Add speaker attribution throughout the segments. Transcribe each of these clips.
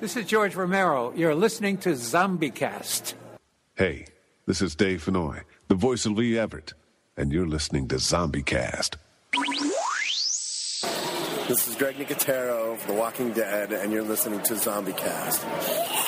Speaker 1: This is George Romero. You're listening to ZombieCast.
Speaker 2: Hey, this is Dave Fennoy, the voice of Lee Everett, and you're listening to ZombieCast.
Speaker 3: This is Greg Nicotero of The Walking Dead, and you're listening to ZombieCast.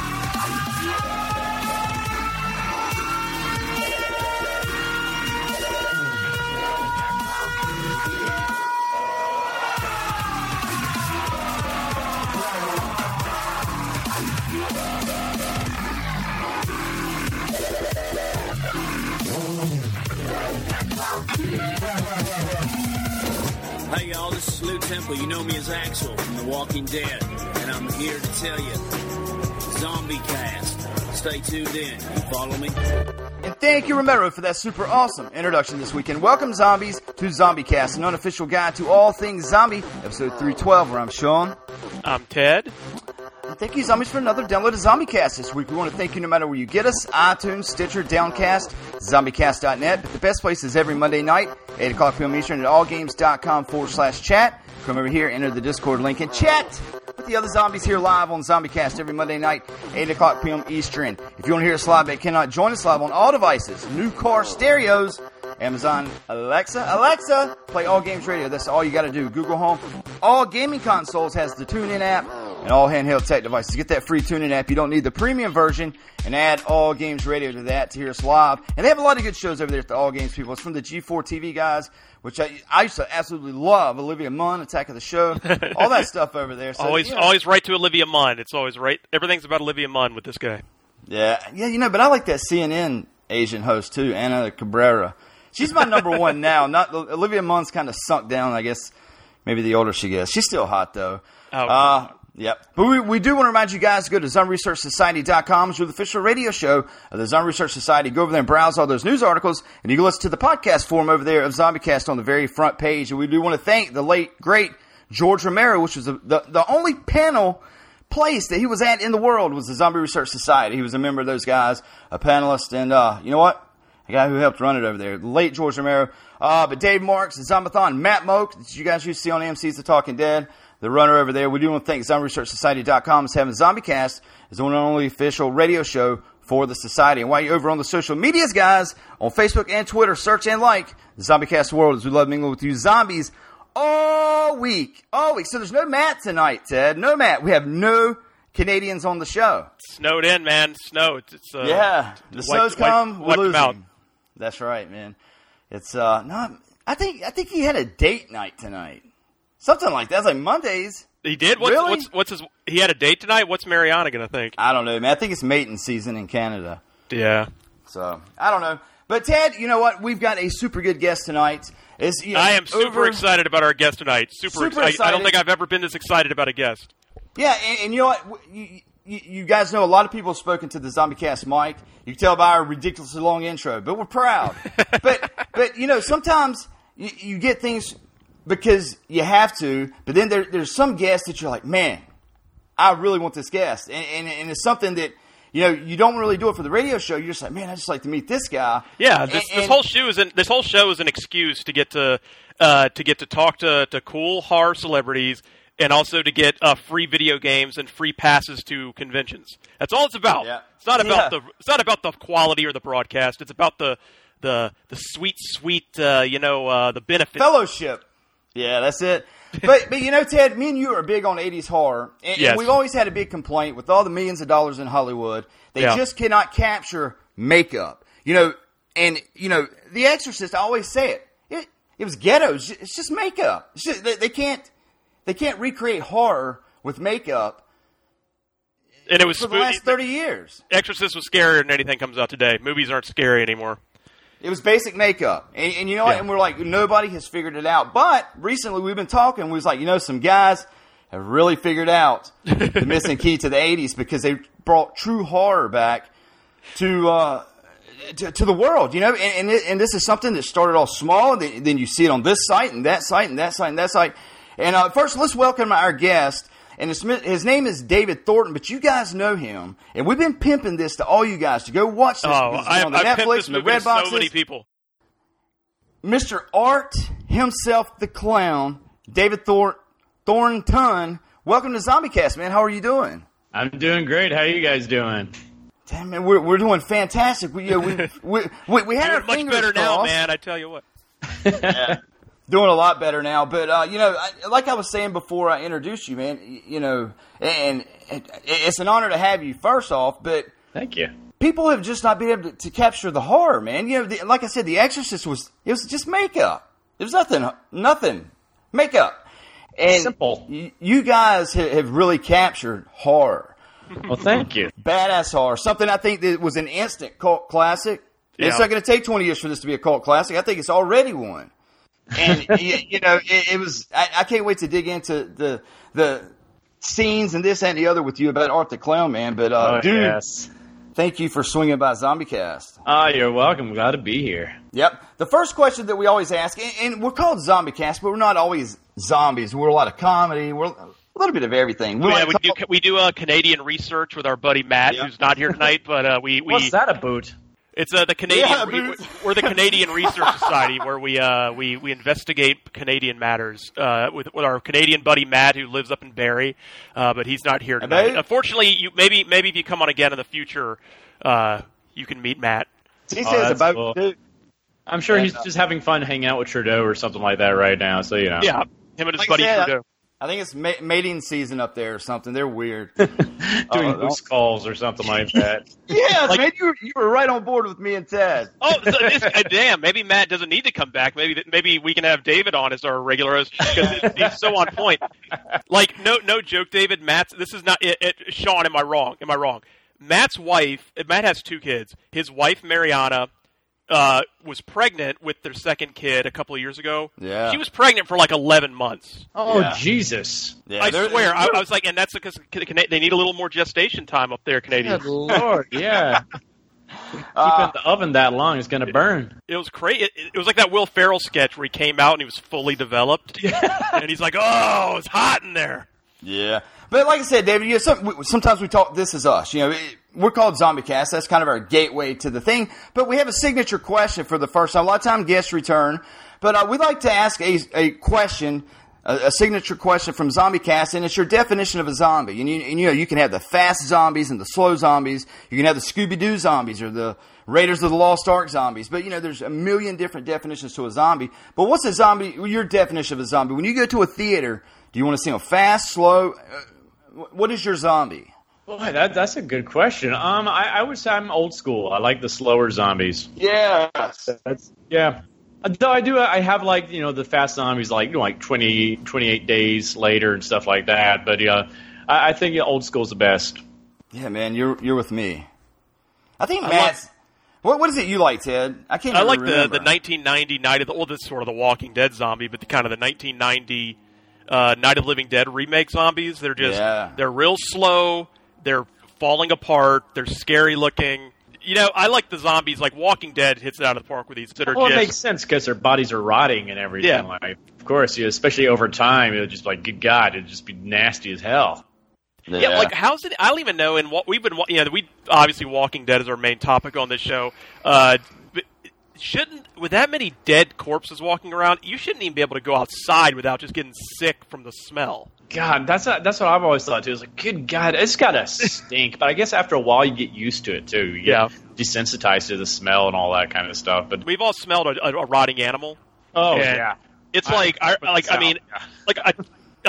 Speaker 4: Hey y'all, this is Lew Temple. You know me as Axel from The Walking Dead, and I'm here to tell you, Zombie Cast. Stay tuned in. You follow me?
Speaker 5: And thank you, Romero, for that super awesome introduction this weekend. Welcome, zombies, to ZombieCast, an unofficial guide to all things zombie, episode 312, where I'm Sean.
Speaker 6: I'm Ted.
Speaker 5: And thank you, zombies, for another download of ZombieCast this week. We want to thank you no matter where you get us iTunes, Stitcher, Downcast, ZombieCast.net. But the best place is every Monday night, 8 o'clock p.m. Eastern at allgames.com forward slash chat. Come over here, enter the Discord link, and chat with the other zombies here live on ZombieCast every Monday night, 8 o'clock p.m. Eastern. If you want to hear us live but cannot join us live on all devices, new car stereos, Amazon Alexa, Alexa, play All Games Radio. That's all you got to do. Google Home. All gaming consoles has the TuneIn app and all handheld tech devices. Get that free TuneIn app. You don't need the premium version and add All Games Radio to that to hear us live. And they have a lot of good shows over there at the All Games people. It's from the G4 TV guys, which I, I used to absolutely love. Olivia Munn, Attack of the Show, all that stuff over there. So,
Speaker 6: always,
Speaker 5: you know.
Speaker 6: always right to Olivia Munn. It's always right. Everything's about Olivia Munn with this guy.
Speaker 5: Yeah, yeah, you know, but I like that CNN Asian host too, Ana Cabrera. She's my number one now. Not Olivia Munn's kind of sunk down, I guess. Maybe the older she gets. She's still hot though.
Speaker 6: Oh,
Speaker 5: Uh, Yep. But we, we do want to remind you guys to go to ZombieResearchSociety.com. It's the official radio show of the Zombie Research Society. Go over there and browse all those news articles, and you can listen to the podcast form over there of ZombieCast on the very front page. And we do want to thank the late, great George Romero, which was the, the, the only panel place that he was at in the world was the Zombie Research Society. He was a member of those guys, a panelist, and uh, you know what? The guy who helped run it over there, the late George Romero. Uh, but Dave Marks, Zombathon, Matt Mogk, that you guys used to see on AMC's The Talking Dead, the runner over there. We do want to thank ZombieResearchSociety.com as having ZombieCast as the one and only official radio show for the society. And while you're over on the social medias, guys, on Facebook and Twitter, search and like ZombieCast World as we love mingling with you zombies all week. All week. So there's no Matt tonight, Ted. No Matt. We have no Canadians on the show.
Speaker 6: Snowed in, man. Snow. It's, it's uh,
Speaker 5: yeah, the
Speaker 6: wiped-
Speaker 5: snow's come.
Speaker 6: wiped-
Speaker 5: we're
Speaker 6: wiped 'em out.
Speaker 5: losing. That's right, man. It's uh, not. I think I think he had a date night tonight, something like that. It's like Mondays.
Speaker 6: He did. What's,
Speaker 5: Really?
Speaker 6: what's what's his? He had a date tonight. What's Mariana gonna think?
Speaker 5: I don't know, man. I think it's mating season in Canada.
Speaker 6: Yeah.
Speaker 5: So I don't know. But Ted, you know what? We've got a super good guest tonight. You know,
Speaker 6: I am super
Speaker 5: over-
Speaker 6: excited about our guest tonight. Super,
Speaker 5: Super
Speaker 6: excited. I don't think I've ever been this excited about a guest.
Speaker 5: Yeah, and, and you know what? You, you, you guys know a lot of people have spoken to the ZombieCast mic. You can tell by our ridiculously long intro, but we're proud. but but you know sometimes you, you get things because you have to, but then there, there's some guests that you're like, man, I really want this guest, and, and, and it's something that you know you don't really do it for the radio show. You're just like, man, I just like to meet this guy.
Speaker 6: Yeah, this,
Speaker 5: And-
Speaker 6: this whole show is an, this whole show is an excuse to get to uh, to get to talk to, to cool horror celebrities and also to get uh, free video games and free passes to conventions. That's all it's about.
Speaker 5: Yeah.
Speaker 6: It's not about
Speaker 5: Yeah.
Speaker 6: the it's not about the quality or the broadcast. It's about the the the sweet sweet uh, you know uh, the benefit.
Speaker 5: fellowship. Yeah, that's it. But but you know, Ted, me and you are big on '80s horror, and, and we've always had a big complaint with all the millions of dollars in Hollywood. They
Speaker 6: Yeah.
Speaker 5: just cannot capture makeup. You know, and you know, The Exorcist. I always say it. It, it was ghetto. It's just makeup. It's just, they, they can't they can't recreate horror with makeup
Speaker 6: and it was
Speaker 5: for the last thirty years.
Speaker 6: Exorcist was scarier than anything comes out today. Movies aren't scary anymore.
Speaker 5: It was basic makeup, and, and you know what?
Speaker 6: Yeah.
Speaker 5: And we're like, nobody has figured it out. But recently, we've been talking. We was like, you know, some guys have really figured out the missing key to the '80s because they brought true horror back to uh, to, to the world. You know, and and, it, and this is something that started off small, and then, then you see it on this site and that site and that site and that site. And uh, first, let's welcome our guest. And his, his name is David Thornton, but you guys know him, and we've been pimping this to all you guys to go watch this.
Speaker 6: Oh, I,
Speaker 5: on the
Speaker 6: I
Speaker 5: Netflix and the
Speaker 6: movie to
Speaker 5: Redbox.
Speaker 6: so many people.
Speaker 5: Mr. Art himself, the clown, David Thor- Thornton. Welcome to ZombieCast, man. How are you doing?
Speaker 7: I'm doing great. How are you guys doing?
Speaker 5: Damn, man, we're, we're doing fantastic. We, you know, we, we, we, we had
Speaker 6: Doing
Speaker 5: our
Speaker 6: much
Speaker 5: fingers
Speaker 6: better now,
Speaker 5: crossed.
Speaker 6: man. I tell you what.
Speaker 5: Doing a lot better now, but uh, you know, I, like I was saying before I introduced you, man. You know, and, it's an honor to have you. First off, but
Speaker 7: Thank you.
Speaker 5: people have just not been able to, to capture the horror, man. You know, the, like I said, The Exorcist was it was just makeup. There was nothing, nothing makeup. And
Speaker 7: Simple.
Speaker 5: y- you guys ha- have really captured horror,
Speaker 7: Well, thank you.
Speaker 5: badass horror. Something I think that was an instant cult classic. And It's not going to take twenty years for this to be a cult classic. I think it's already one. And you know, it, it was. I, I can't wait to dig into the the scenes and this and the other with you about Art the Clown, man. But uh,
Speaker 7: oh,
Speaker 5: dude,
Speaker 7: yes.
Speaker 5: thank you for swinging by ZombieCast.
Speaker 7: Ah, you're welcome. Glad to be here.
Speaker 5: Yep. The first question that we always ask, and, and we're called Zombie Cast, but we're not always zombies. We're a lot of comedy. We're a little bit of everything. We
Speaker 6: yeah,
Speaker 5: like
Speaker 6: we
Speaker 5: to
Speaker 6: do we do uh, Canadian research with our buddy Matt, who's not here tonight, but uh, we we
Speaker 7: What's that about?
Speaker 6: It's uh, the Canadian
Speaker 5: Yeah,
Speaker 6: we, we're the Canadian Research Society where we uh, we we investigate Canadian matters uh, with with our Canadian buddy Matt who lives up in Barrie, uh, but he's not here
Speaker 5: And
Speaker 6: tonight.
Speaker 5: they-
Speaker 6: Unfortunately, you maybe maybe if you come on again in the future, uh, you can meet Matt.
Speaker 5: He
Speaker 7: Oh,
Speaker 5: says
Speaker 7: that's
Speaker 5: about
Speaker 7: cool.
Speaker 5: dude,
Speaker 7: I'm sure
Speaker 5: And,
Speaker 7: he's just having fun hanging out with Trudeau or something like that right now. So you know.
Speaker 6: Yeah, him and his
Speaker 5: Like
Speaker 6: buddy
Speaker 5: said,
Speaker 6: Trudeau.
Speaker 5: I think it's ma- mating season up there or something. They're weird.
Speaker 7: Doing
Speaker 5: Uh,
Speaker 7: loose calls or something like that.
Speaker 5: yeah,
Speaker 6: Like-
Speaker 5: man, you were, you were right on board with me and Ted.
Speaker 6: Oh, so this, uh, damn! Maybe Matt doesn't need to come back. Maybe maybe we can have David on as our regular host because he's so on point. Like no no joke, David. Matt's this is not it, it, Sean. Am I wrong? Am I wrong? Matt's wife. Matt has two kids. His wife Mariana uh, was pregnant with their second kid a couple of years ago.
Speaker 5: Yeah.
Speaker 6: she was pregnant for like eleven months.
Speaker 7: Oh
Speaker 5: Yeah.
Speaker 7: Jesus!
Speaker 5: Yeah,
Speaker 6: I
Speaker 5: they're-
Speaker 6: swear. I,
Speaker 5: they're-
Speaker 6: I was like, and that's because they need a little more gestation time up there, Canadians.
Speaker 7: Good lord, yeah.
Speaker 5: uh,
Speaker 7: Keeping the oven that long is gonna burn.
Speaker 6: It was crazy. It, it was like that Will Ferrell sketch where he came out and he was fully developed, and he's like, "Oh, it's hot in there."
Speaker 5: Yeah, but like I said, David, you know, some, sometimes we talk. This is us. You know, it, we're called Zombie Cast. That's kind of our gateway to the thing. But we have a signature question for the first time. A lot of time guests return, but uh, we like to ask a, a question. A, signature question from Zombie Cast, and it's your definition of a zombie. And you, and you know, you can have the fast zombies and the slow zombies. You can have the Scooby Doo zombies or the Raiders of the Lost Ark zombies. But you know, there's a million different definitions to a zombie. But what's a zombie? Your definition of a zombie? When you go to a theater, do you want to see them fast, slow? What is your zombie?
Speaker 7: Boy, that that's a good question. Um, I, I would say I'm old school. I like the slower zombies.
Speaker 5: Yeah,
Speaker 7: That's yeah. Though I do, I have like you know the fast zombies, like you know, like 20, 28 days later and stuff like that. But yeah, I, I think old school's the best.
Speaker 5: yeah, man, you're you're with me. I think
Speaker 6: I
Speaker 5: Matt's. What what is it you like, Ted? I can't.
Speaker 6: I
Speaker 5: even
Speaker 6: like the
Speaker 5: remember.
Speaker 6: the 1990 Night of the well, this is sort of the Walking Dead zombie, but the kind of the 1990 uh, Night of the Living Dead remake zombies. They're just
Speaker 5: Yeah.
Speaker 6: they're real slow. They're falling apart. They're scary looking. You know, I like the zombies. Like Walking Dead hits it out of the park with these that are
Speaker 7: Well, it makes sense because their bodies are rotting and everything.
Speaker 6: Yeah.
Speaker 7: Like, of course, yeah, especially over time, it'll just like, good God, it'd just be nasty as hell.
Speaker 6: Yeah. like how's it? I don't even know. And what we've been, wa- you know, we obviously Walking Dead is our main topic on this show. Uh, but shouldn't with that many dead corpses walking around, you shouldn't even be able to go outside without just getting sick from the smell.
Speaker 7: God, that's a, that's what I've always thought too. It's like, good God, it's gotta stink. But I guess after a while, you get used to it too. You
Speaker 6: Yeah.
Speaker 7: get desensitized to the smell and all that kind of stuff. But
Speaker 6: We've all smelled a, a, a rotting animal.
Speaker 7: oh yeah,
Speaker 6: It's
Speaker 7: I-
Speaker 6: like, I, like I mean,
Speaker 7: sound,
Speaker 6: like a,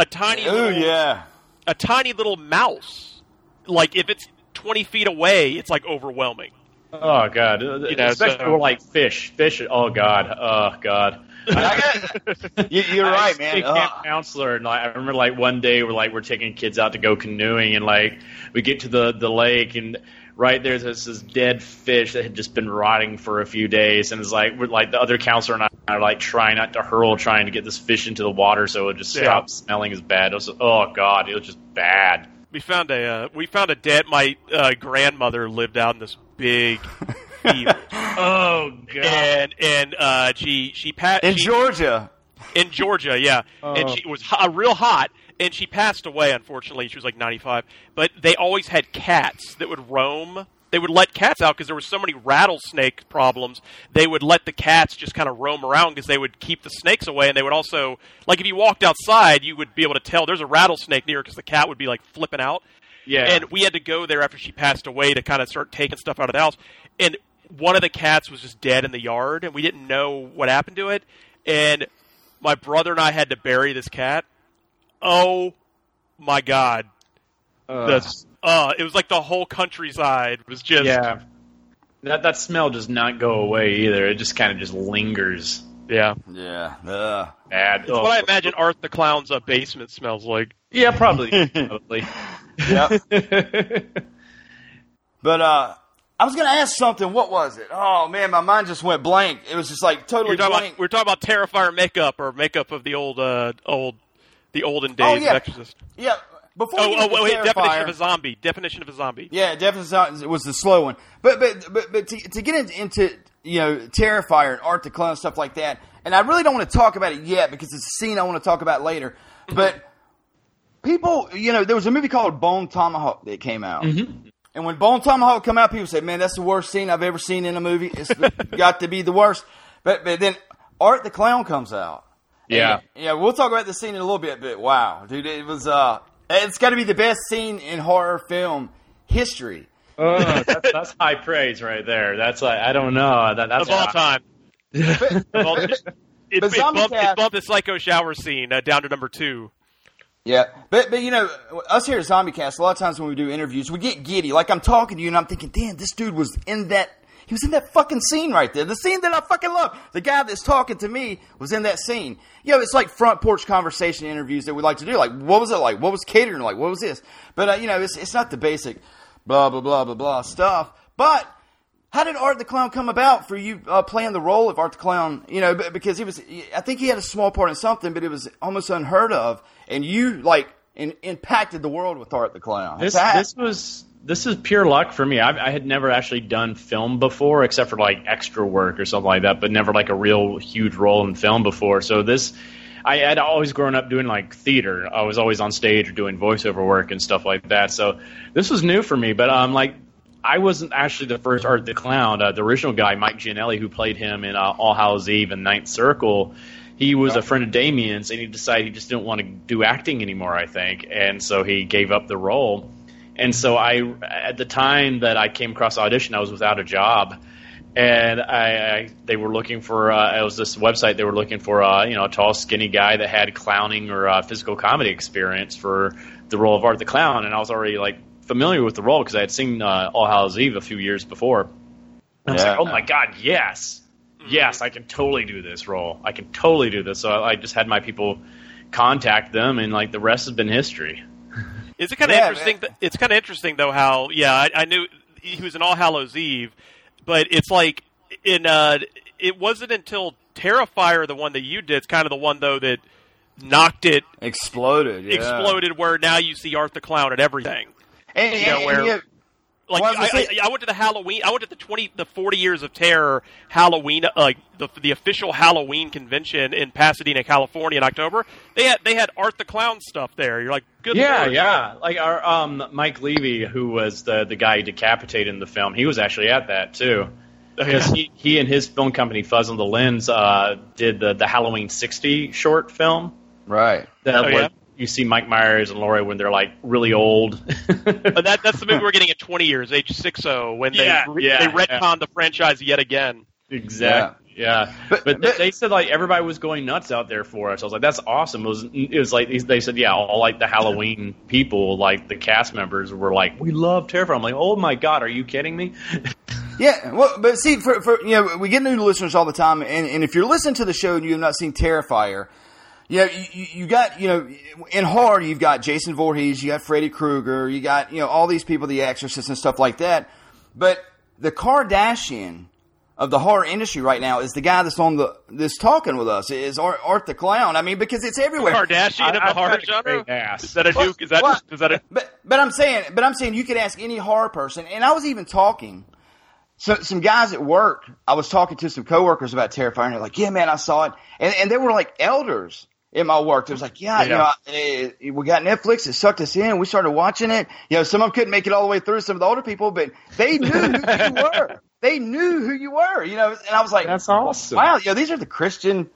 Speaker 6: a tiny,
Speaker 5: Oh yeah.
Speaker 6: a tiny little mouse. Like if it's twenty feet away, it's like overwhelming.
Speaker 7: Oh God,
Speaker 6: You know,
Speaker 7: especially
Speaker 6: so-
Speaker 7: like fish. Fish. Oh God. Oh God.
Speaker 5: You, you're right,
Speaker 7: used
Speaker 5: man.
Speaker 7: be a camp counselor, and like, I remember like one day we're like we're taking kids out to go canoeing, and like we get to the the lake, and right there's this, this dead fish that had just been rotting for a few days, and it's like we're like the other counselor and I are like trying not to hurl, trying to get this fish into the water so it just
Speaker 6: Yeah.
Speaker 7: stops smelling as bad. It was oh god, it was just bad.
Speaker 6: We found a uh, we found a dead. My uh, grandmother lived out in this big field,
Speaker 7: Oh god.
Speaker 6: and and uh, she she passed
Speaker 5: In Georgia.
Speaker 6: in Georgia, yeah, and
Speaker 7: Oh.
Speaker 6: she was ho- real hot, and she passed away. Unfortunately, she was like ninety five. But they always had cats that would roam. They would let cats out because there were so many rattlesnake problems. They would let the cats just kind of roam around because they would keep the snakes away, and they would also like if you walked outside, you would be able to tell there's a rattlesnake near because the cat would be like flipping out.
Speaker 7: Yeah.
Speaker 6: And we had to go there after she passed away to kind of start taking stuff out of the house. And one of the cats was just dead in the yard, and we didn't know what happened to it. And my brother and I had to bury this cat. Oh my god!
Speaker 7: Uh,
Speaker 6: That's uh, it was like the whole countryside was just
Speaker 7: yeah. That that smell does not go away either. It just kind of just lingers.
Speaker 6: Yeah.
Speaker 5: Yeah. Ugh.
Speaker 7: Bad.
Speaker 6: It's
Speaker 7: Oh.
Speaker 6: what I imagine Art the Clown's uh, basement smells like.
Speaker 7: Yeah, probably. probably.
Speaker 5: Yep. but uh, I was gonna ask something. What was it? Oh man, my mind just went blank. It was just like totally
Speaker 6: We're talking,
Speaker 5: blank.
Speaker 6: about, we're talking about Terrifier makeup or makeup of the old uh, old the olden days
Speaker 5: Oh,
Speaker 6: of
Speaker 5: yeah.
Speaker 6: Exorcist.
Speaker 5: yeah. Before
Speaker 6: Oh,
Speaker 5: we
Speaker 6: oh
Speaker 5: to
Speaker 6: wait, definition of a zombie. Definition of a zombie.
Speaker 5: Yeah, definitely was the slow one. But but but but to, to get into, into you know Terrifier and Art the Clown stuff like that, and I really don't want to talk about it yet because it's a scene I want to talk about later. But people, you know, there was a movie called Bone Tomahawk that came out. And when Bone Tomahawk come out, people say, "Man, that's the worst scene I've ever seen in a movie. It's got to be the worst." But but then Art the Clown comes out.
Speaker 7: Yeah.
Speaker 5: And, yeah, we'll talk about the scene in a little bit. But wow, dude, it was uh, it's got to be the best scene in horror film history.
Speaker 7: Oh, that's, that's high praise right there. That's like I don't know. That, that's
Speaker 6: of all time. Of all- it, it, it bumped, it bumped the psycho shower scene uh, down to number two.
Speaker 5: Yeah, but but you know, us here at ZombieCast, a lot of times when we do interviews, we get giddy. Like I'm talking to you, and I'm thinking, damn, this dude was in that. He was in that fucking scene right there. The scene that I fucking love. The guy that's talking to me was in that scene. You know, it's like front porch conversation interviews that we like to do. Like, what was it like? What was catering like? What was this? But uh, you know, it's it's not the basic blah blah blah blah blah stuff. But how did Art the Clown come about for you uh, playing the role of Art the Clown? You know, because he was, I think he had a small part in something, but it was almost unheard of, and you like in, impacted the world with Art the Clown.
Speaker 7: This
Speaker 5: That-
Speaker 7: this was this is pure luck for me. I, I had never actually done film before, except for like extra work or something like that, but never like a real huge role in film before. So this, I had always grown up doing like theater. I was always on stage or doing voiceover work and stuff like that. So this was new for me. But um, like I wasn't actually the first Art the Clown. Uh, the original guy, Mike Giannelli, who played him in uh, All Hallows Eve and Ninth Circle, he was a friend of Damien's, and he decided he just didn't want to do acting anymore. I think, and so he gave up the role. And so I, at the time that I came across audition, I was without a job, and I, I they were looking for uh, it was this website they were looking for uh, you know a tall, skinny guy that had clowning or uh, physical comedy experience for the role of Art the Clown, and I was already like familiar with the role because I had seen uh, All Hallows Eve a few years before. And I was
Speaker 5: Yeah.
Speaker 7: like, oh my god, yes, yes, I can totally do this role. I can totally do this. So I, I just had my people contact them, and like the rest has been history.
Speaker 6: Is it kind of
Speaker 5: Yeah,
Speaker 6: interesting? Th- it's kind of interesting though how yeah I, I knew he was in All Hallows Eve, but it's like in uh it wasn't until Terrifier the one that you did. It's kind of the one though that knocked it
Speaker 5: exploded. Yeah.
Speaker 6: exploded where now you see Art the Clown at everything.
Speaker 5: And,
Speaker 6: You know,
Speaker 5: and-
Speaker 6: where-
Speaker 5: and
Speaker 6: Like
Speaker 5: Well, I
Speaker 6: I, I, I went to the Halloween. I went to the twenty, the forty years of terror Halloween, uh, like the the official Halloween convention in Pasadena, California, in October. They had they had Art the Clown stuff there. You're like, good
Speaker 7: yeah,
Speaker 6: lord.
Speaker 7: yeah. Like our um, Mike Levy, who was the the guy who decapitated in the film, he was actually at that too. Because he, he and his film company Fuzz on the Lens uh, did the the Halloween '60 short film.
Speaker 5: Right.
Speaker 7: That
Speaker 6: Oh,
Speaker 7: where
Speaker 6: yeah?
Speaker 7: You see Mike Myers and Laurie when they're like really old.
Speaker 6: But that that's the movie we're getting at twenty years, age six zero, when they
Speaker 7: Yeah,
Speaker 6: re-
Speaker 7: yeah,
Speaker 6: they retconned the franchise yet again.
Speaker 7: Exactly. Yeah, but, they, they said like everybody was going nuts out there for us. I was like, "That's awesome." It was it was like they said, "Yeah, all like the Halloween people, like the cast members, were like, we love Terrifier." I'm like, "Oh my god, are you kidding me?"
Speaker 5: Yeah, well, but see, for, for you know, we get new listeners all the time, and, and if you're listening to the show and you have not seen Terrifier, you know, you, you you got you know, in horror you've got Jason Voorhees, you got Freddy Krueger, you got you know all these people, The Exorcist and stuff like that. But the Kardashian of the horror industry right now is the guy that's on the that's talking with us is Art, Art the Clown. I mean, because it's everywhere.
Speaker 6: Kardashian of the horror genre. Is that a duke? Is that
Speaker 5: What?
Speaker 6: is that a?
Speaker 5: But but I'm saying, but I'm saying you could ask any horror person, and I was even talking. So some guys at work, I was talking to some coworkers about Terrifier, and they're like, "Yeah, man, I saw it," and and they were like elders in my work. It was like, "Yeah, you know, I- eh, we got Netflix. It sucked us in. We started watching it. You know, some of them couldn't make it all the way through. Some of the older people, but they knew who you were. They knew who you were. You know, and I was like,
Speaker 7: "That's awesome.
Speaker 5: Wow, you know, these are the Christian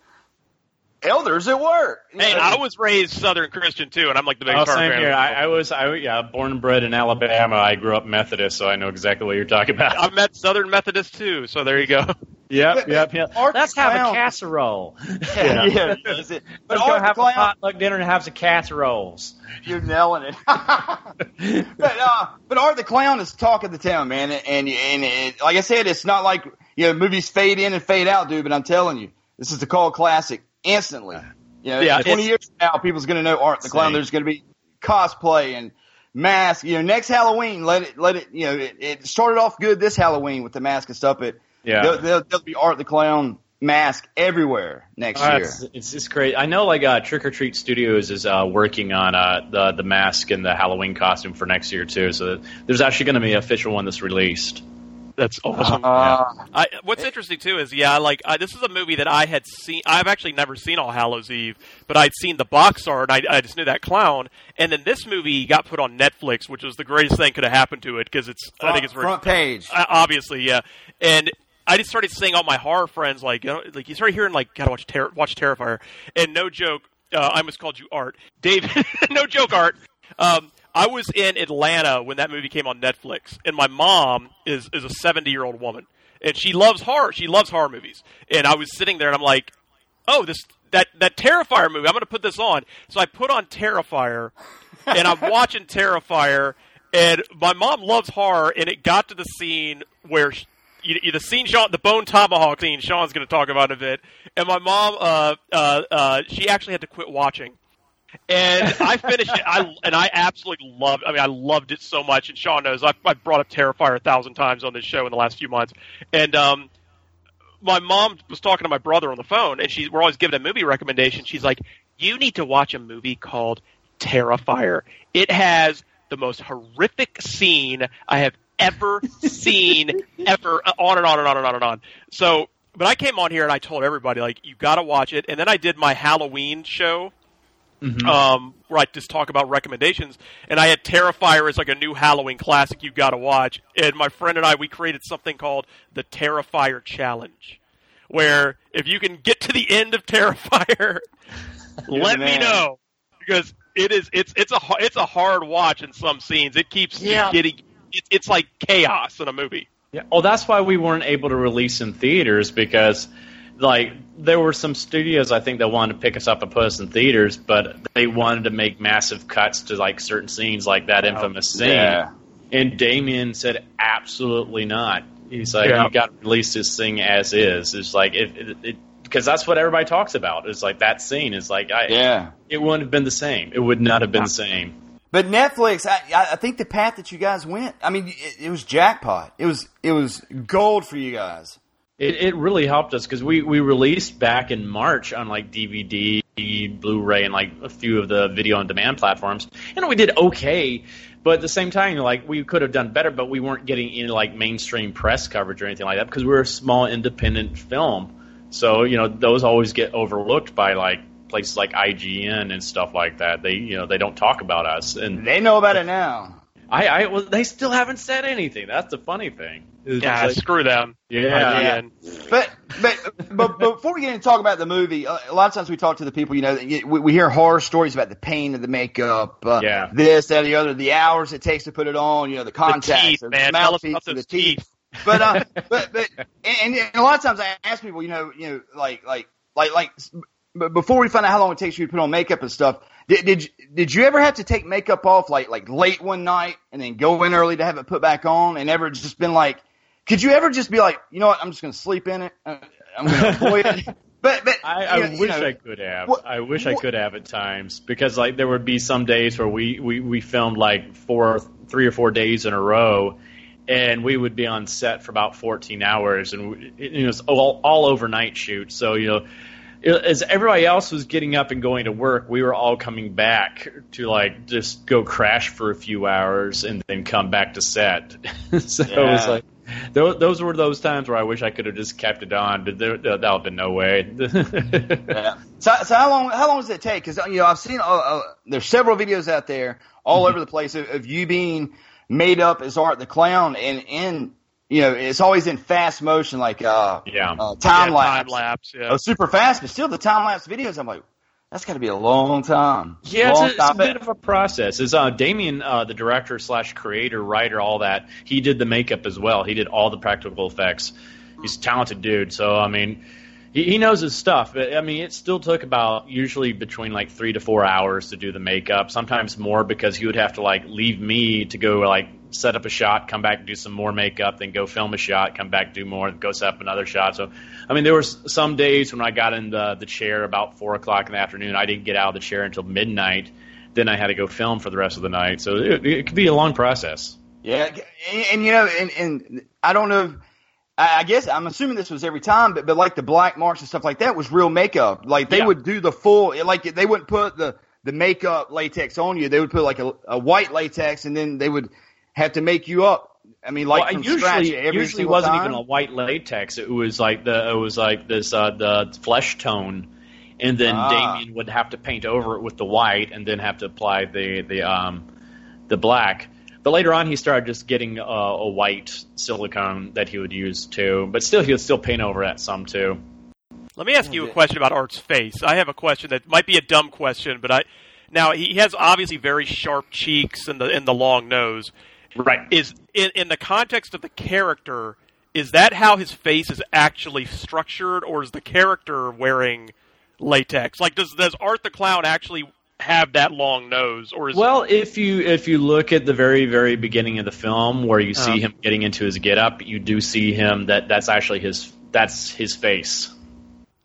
Speaker 5: elders at work." You
Speaker 6: Hey,
Speaker 5: know,
Speaker 6: I was raised Southern Christian too, and I'm like the
Speaker 7: Oh,
Speaker 6: biggest horror
Speaker 7: same here. I, I was, I yeah, born and bred in Alabama. I grew up Methodist, so I know exactly what you're talking about.
Speaker 6: I've met Southern Methodist too, so there you go.
Speaker 7: Yep, yep, yep.
Speaker 5: Art
Speaker 7: Let's have
Speaker 5: Clown-
Speaker 7: a casserole.
Speaker 5: yeah, yeah, that's it. But
Speaker 7: Let's go
Speaker 5: Art the
Speaker 7: have a
Speaker 5: Clown,
Speaker 7: potluck dinner and have some casseroles.
Speaker 5: You're nailing it. but uh, but Art the Clown is talk of the town, man. And and it, like I said, it's not like you know movies fade in and fade out, dude. But I'm telling you, this is the cult classic instantly. You know,
Speaker 6: Yeah,
Speaker 5: 20 years from now, people's going to know Art the Clown.
Speaker 7: Same.
Speaker 5: There's going to be cosplay and mask. You know, next Halloween, let it let it. You know, it, it started off good this Halloween with the mask and stuff, but
Speaker 7: Yeah.
Speaker 5: there'll, there'll, there'll be Art the Clown mask everywhere next
Speaker 7: Uh,
Speaker 5: year.
Speaker 7: it's, it's just great. I know, like uh, Trick or Treat Studios is uh, working on uh, the the mask and the Halloween costume for next year too. So there's actually going to be an official one that's released.
Speaker 6: That's awesome.
Speaker 5: Uh,
Speaker 6: I, what's interesting too is, yeah, like I, this is a movie that I had seen. I've actually never seen All Hallows Eve, but I'd seen the box art. and I, I just knew that clown. And then this movie got put on Netflix, which was the greatest thing could have happened to it because it's. I think it's very-
Speaker 5: front page.
Speaker 6: Uh, obviously, yeah. And I just started seeing all my horror friends like, you know, like you started hearing like, gotta watch Ter- watch Terrifier. And no joke, uh, I almost called you Art, David. no joke, Art. Um, I was in Atlanta when that movie came on Netflix, and my mom is is a seventy year old woman, and she loves horror. She loves horror movies. And I was sitting there, and I'm like, oh, this that that Terrifier movie. I'm going to put this on. So I put on Terrifier, and I'm watching Terrifier, and my mom loves horror, and it got to the scene where. She, the scene, Sean, the bone tomahawk scene, Sean's going to talk about in a bit. And my mom, uh, uh, uh, she actually had to quit watching and I finished it. I and I absolutely loved. I mean, I loved it so much. And Sean knows I've, I've brought up Terrifier a thousand times on this show in the last few months. And um, my mom was talking to my brother on the phone, and she we're always giving a movie recommendation. She's like, "You need to watch a movie called Terrifier. It has the most horrific scene I have ever seen, ever. uh, On and on and on and on and on." So. But I came on here and I told everybody like you got to watch it, and then I did my Halloween show um, where I just talk about recommendations. And I had Terrifier as like a new Halloween classic you've got to watch. And my friend and I, we created something called the Terrifier Challenge, where if you can get to the end of Terrifier, let me know because it is it's it's a har- it's a hard watch in some scenes. It keeps
Speaker 7: Yeah.
Speaker 6: getting it's it's like chaos in a movie.
Speaker 7: Yeah. Oh, that's why we weren't able to release in theaters because, like, there were some studios I think that wanted to pick us up and put us in theaters, but they wanted to make massive cuts to like certain scenes, like that oh, infamous scene.
Speaker 5: yeah.
Speaker 7: And Damien said, absolutely not. He's like,
Speaker 6: Yeah.
Speaker 7: you got to release this thing as is. It's like if it, it because that's what everybody talks about. It's like that scene is like, I,
Speaker 5: Yeah.
Speaker 7: it wouldn't have been the same. It would not have been the same.
Speaker 5: But Netflix, I, I I think the path that you guys went, I mean, it, it was jackpot. It was it was gold for you guys.
Speaker 7: It, it really helped us because we, we released back in March on like DVD, Blu-ray, and like a few of the video on demand platforms, and we did okay. but at the same time, like we could have done better, but we weren't getting any like mainstream press coverage or anything like that because we were a small independent film. So you know those always get overlooked by like places like IGN and stuff like that. They you know they don't talk about us, and
Speaker 5: they know about it now.
Speaker 7: I, I well, they still haven't said anything. That's the funny thing.
Speaker 6: Yeah,
Speaker 7: like-
Speaker 6: screw them.
Speaker 7: Yeah.
Speaker 6: IGN.
Speaker 5: But, but but but before we get into talk about the movie, a a lot of times we talk to the people. You know, we, we hear horror stories about the pain of the makeup, uh,
Speaker 7: Yeah.
Speaker 5: this, that, the other, the hours it takes to put it on. You know, the contacts,
Speaker 6: teeth,
Speaker 5: the
Speaker 6: man.
Speaker 5: Mouthpiece, and the
Speaker 6: those
Speaker 5: teeth.
Speaker 6: teeth.
Speaker 5: But uh, but but and, and a lot of times I ask people, you know, you know, like like like like b- before we find out how long it takes you to put on makeup and stuff. Did did you, did you ever have to take makeup off like like late one night and then go in early to have it put back on, and ever just been like, could you ever just be like, you know what, I'm just gonna sleep in it, Uh, I'm gonna avoid it. But but
Speaker 7: I, I
Speaker 5: you know, you
Speaker 7: wish
Speaker 5: know,
Speaker 7: I could have.
Speaker 5: what-
Speaker 7: I wish I could have at times because like there would be some days where we, we, we filmed like four, three or four days in a row, and we would be on set for about 14 hours, and we, it, it was all, all overnight shoot. So you know, it- as everybody else was getting up and going to work, we were all coming back to like just go crash for a few hours and then come back to set. so it was like. Those, those were those times where I wish I could have just kept it on, but there, there, that'll been no way.
Speaker 5: Yeah. So, so how long how long does it take? Because you know I've seen uh, uh, there's several videos out there all
Speaker 7: Mm-hmm.
Speaker 5: over the place of, of you being made up as Art the Clown, and and you know it's always in fast motion, like uh,
Speaker 7: yeah,
Speaker 5: uh, time
Speaker 6: Yeah,
Speaker 5: lapse,
Speaker 6: Time lapse. Yeah.
Speaker 5: oh, super fast, but still the time lapse videos. I'm like, that's got to be a long time.
Speaker 7: Yeah,
Speaker 5: long
Speaker 7: it's a, it's a bit of a process. Is uh, Damien, uh, the director slash creator, writer, all that? He did the makeup as well. He did all the practical effects. He's a talented dude. So I mean, he, he knows his stuff. But, I mean, it still took about usually between like three to four hours to do the makeup. Sometimes more because he would have to like leave me to go like set up a shot, come back, and do some more makeup, then go film a shot, come back, do more, go set up another shot. So, I mean, there were some days when I got in the the chair about four o'clock in the afternoon. I didn't get out of the chair until midnight. Then I had to go film for the rest of the night. So it, it could be a long process.
Speaker 5: Yeah, and, and you know, and, and I don't know. If, I guess I'm assuming this was every time, but but like the black marks and stuff like that was real makeup. Like they
Speaker 7: Yeah.
Speaker 5: would do the full, like they wouldn't put the the makeup latex on you. They would put like a, a white latex, and then they would have to make you up. I mean, like
Speaker 7: well,
Speaker 5: from
Speaker 7: usually,
Speaker 5: scratch every
Speaker 7: usually
Speaker 5: single
Speaker 7: wasn't
Speaker 5: time.
Speaker 7: even a white latex. It was like the it was like this uh, the flesh tone, and then
Speaker 5: Ah.
Speaker 7: Damien would have to paint over it with the white, and then have to apply the the um the black. But later on, he started just getting uh, a white silicone that he would use too. But still, he would still paint over that some too.
Speaker 6: Let me ask you a question about Art's face. I have a question that might be a dumb question, but I now he has obviously very sharp cheeks and the and the long nose.
Speaker 7: Right.
Speaker 6: Is in in the context of the character, is that how his face is actually structured, or is the character wearing latex? Like, does does Art the Clown actually have that long nose, or is
Speaker 7: Well, if you if you look at the very very beginning of the film where you see
Speaker 6: Uh-huh.
Speaker 7: him getting into his getup, you do see him that that's actually his that's his face.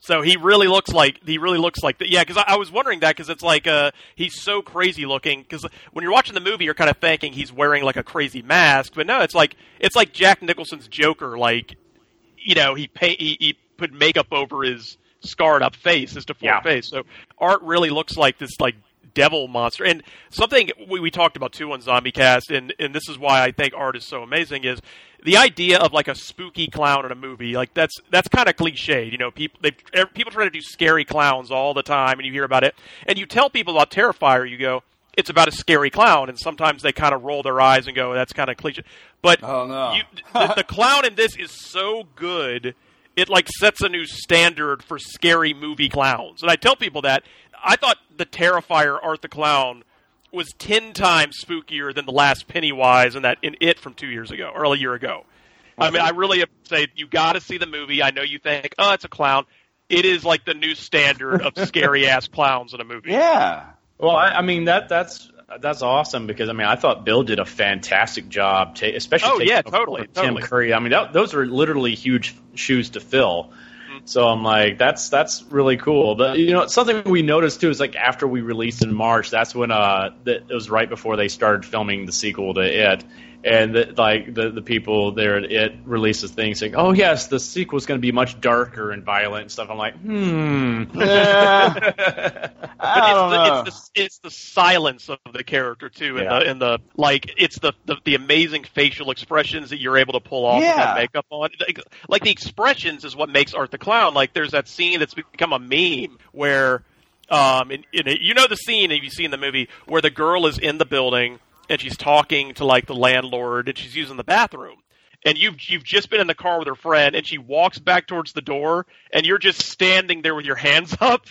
Speaker 6: So he really looks like he really looks like that. Yeah, because I, I was wondering that because it's like uh, he's so crazy looking. Because when you're watching the movie, you're kind of thinking he's wearing like a crazy mask, but no, it's like it's like Jack Nicholson's Joker. Like you know, he pay, he, he put makeup over his scarred up face, his deformed
Speaker 7: Yeah.
Speaker 6: face. So Art really looks like this like devil monster. And something we, we talked about too on Zombie Cast, and and this is why I think Art is so amazing is the idea of like a spooky clown in a movie. Like that's that's kind of cliched. You know, people they er, people try to do scary clowns all the time, and you hear about it, and you tell people about Terrifier, you go. It's about a scary clown, and sometimes they kind of roll their eyes and go, "That's kind of cliche." But
Speaker 5: Oh, no.
Speaker 6: you, the, the clown in this is so good it like sets a new standard for scary movie clowns and i tell people that i thought the terrifier art the clown was 10 times spookier than the last pennywise and that in it from two years ago or a year ago i mean i mm-hmm. really say you got to see the movie i know you think oh it's a clown it is like the new standard of scary ass clowns in a movie
Speaker 5: Yeah.
Speaker 7: Well, I, I mean that that's that's awesome because I mean I thought Bill did a fantastic job, ta- especially
Speaker 6: Oh,
Speaker 7: taking
Speaker 6: yeah, totally,
Speaker 7: Tim
Speaker 6: totally.
Speaker 7: Curry. I mean that, those are literally huge shoes to fill. So I'm like, that's that's really cool. But you know, something we noticed too is like after we released in March, that's when uh, that it was right before they started filming the sequel to it, and the, like the the people there at it releases things saying, "Oh yes, the sequel's going to be much darker and violent and stuff." I'm like, hmm.
Speaker 6: But
Speaker 5: I don't
Speaker 6: it's,
Speaker 5: know.
Speaker 6: the, it's the it's the silence of the character too, and
Speaker 7: Yeah.
Speaker 6: the and the like. It's the, the the amazing facial expressions that you're able to pull off with
Speaker 5: Yeah.
Speaker 6: that makeup on. Like, the expressions is what makes Art the Clown. Like there's that scene that's become a meme where, um, in, in you know the scene if you see in the movie where the girl is in the building and she's talking to like the landlord and she's using the bathroom. And you've you've just been in the car with her friend, and she walks back towards the door, and you're just standing there with your hands up,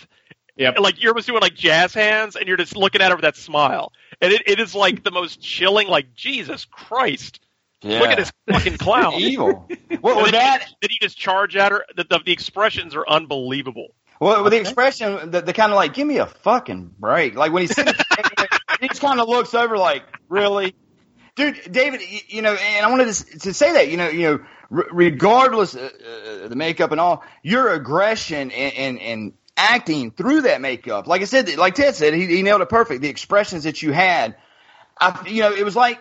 Speaker 7: Yep.
Speaker 6: like you're almost doing like jazz hands, and you're just looking at her with that smile, and it, it is like the most chilling. Like Jesus Christ,
Speaker 5: Yeah.
Speaker 6: look at this fucking clown.
Speaker 5: Evil.
Speaker 6: And
Speaker 5: Well,
Speaker 6: then
Speaker 5: with that,
Speaker 6: Did he just charge at her? The, the, the expressions are unbelievable.
Speaker 5: well, with the expression, the, the kind of like, give me a fucking break. Like when he's sitting, he just kind of looks over, like, really, dude, David. You, know, and I wanted to, to say that, you know, you know, re- regardless of uh, the makeup and all, your aggression and, and, and acting through that makeup, like I said, like Ted said, he, he nailed it perfect. The expressions that you had, I, you know, it was like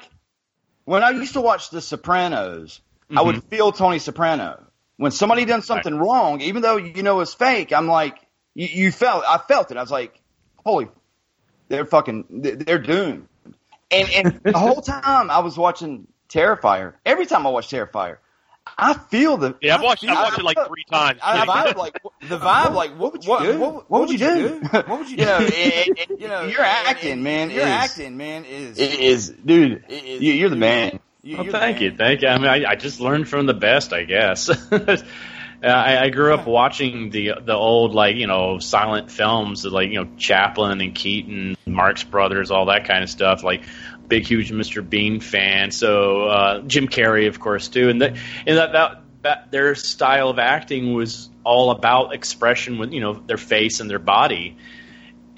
Speaker 5: when I used to watch The Sopranos, I would feel Tony Soprano. When somebody done something wrong, even though you know it's fake, I'm like, you, you felt, I felt it. I was like, holy, they're fucking, they're doomed. And, and the whole time I was watching Terrifier, every time I watch Terrifier, I feel the.
Speaker 6: Yeah, I've watched
Speaker 5: feel-
Speaker 6: I've watched it like three times.
Speaker 5: I, the vibe, like the vibe, like what would you do? What, would you do? What would you do? You know, it- it- you know, your acting, man.
Speaker 8: your
Speaker 5: is,
Speaker 8: acting, man, is
Speaker 5: is dude. you, you're the man.
Speaker 7: Well, thank you, thank you. I mean, I, I just learned from the best, I guess. I, I grew up watching the the old like you know silent films like you know Chaplin and Keaton, Marx Brothers, all that kind of stuff. Like big, huge Mr. Bean fan. So uh, Jim Carrey, of course, too. And that and that, that that their style of acting was all about expression with you know their face and their body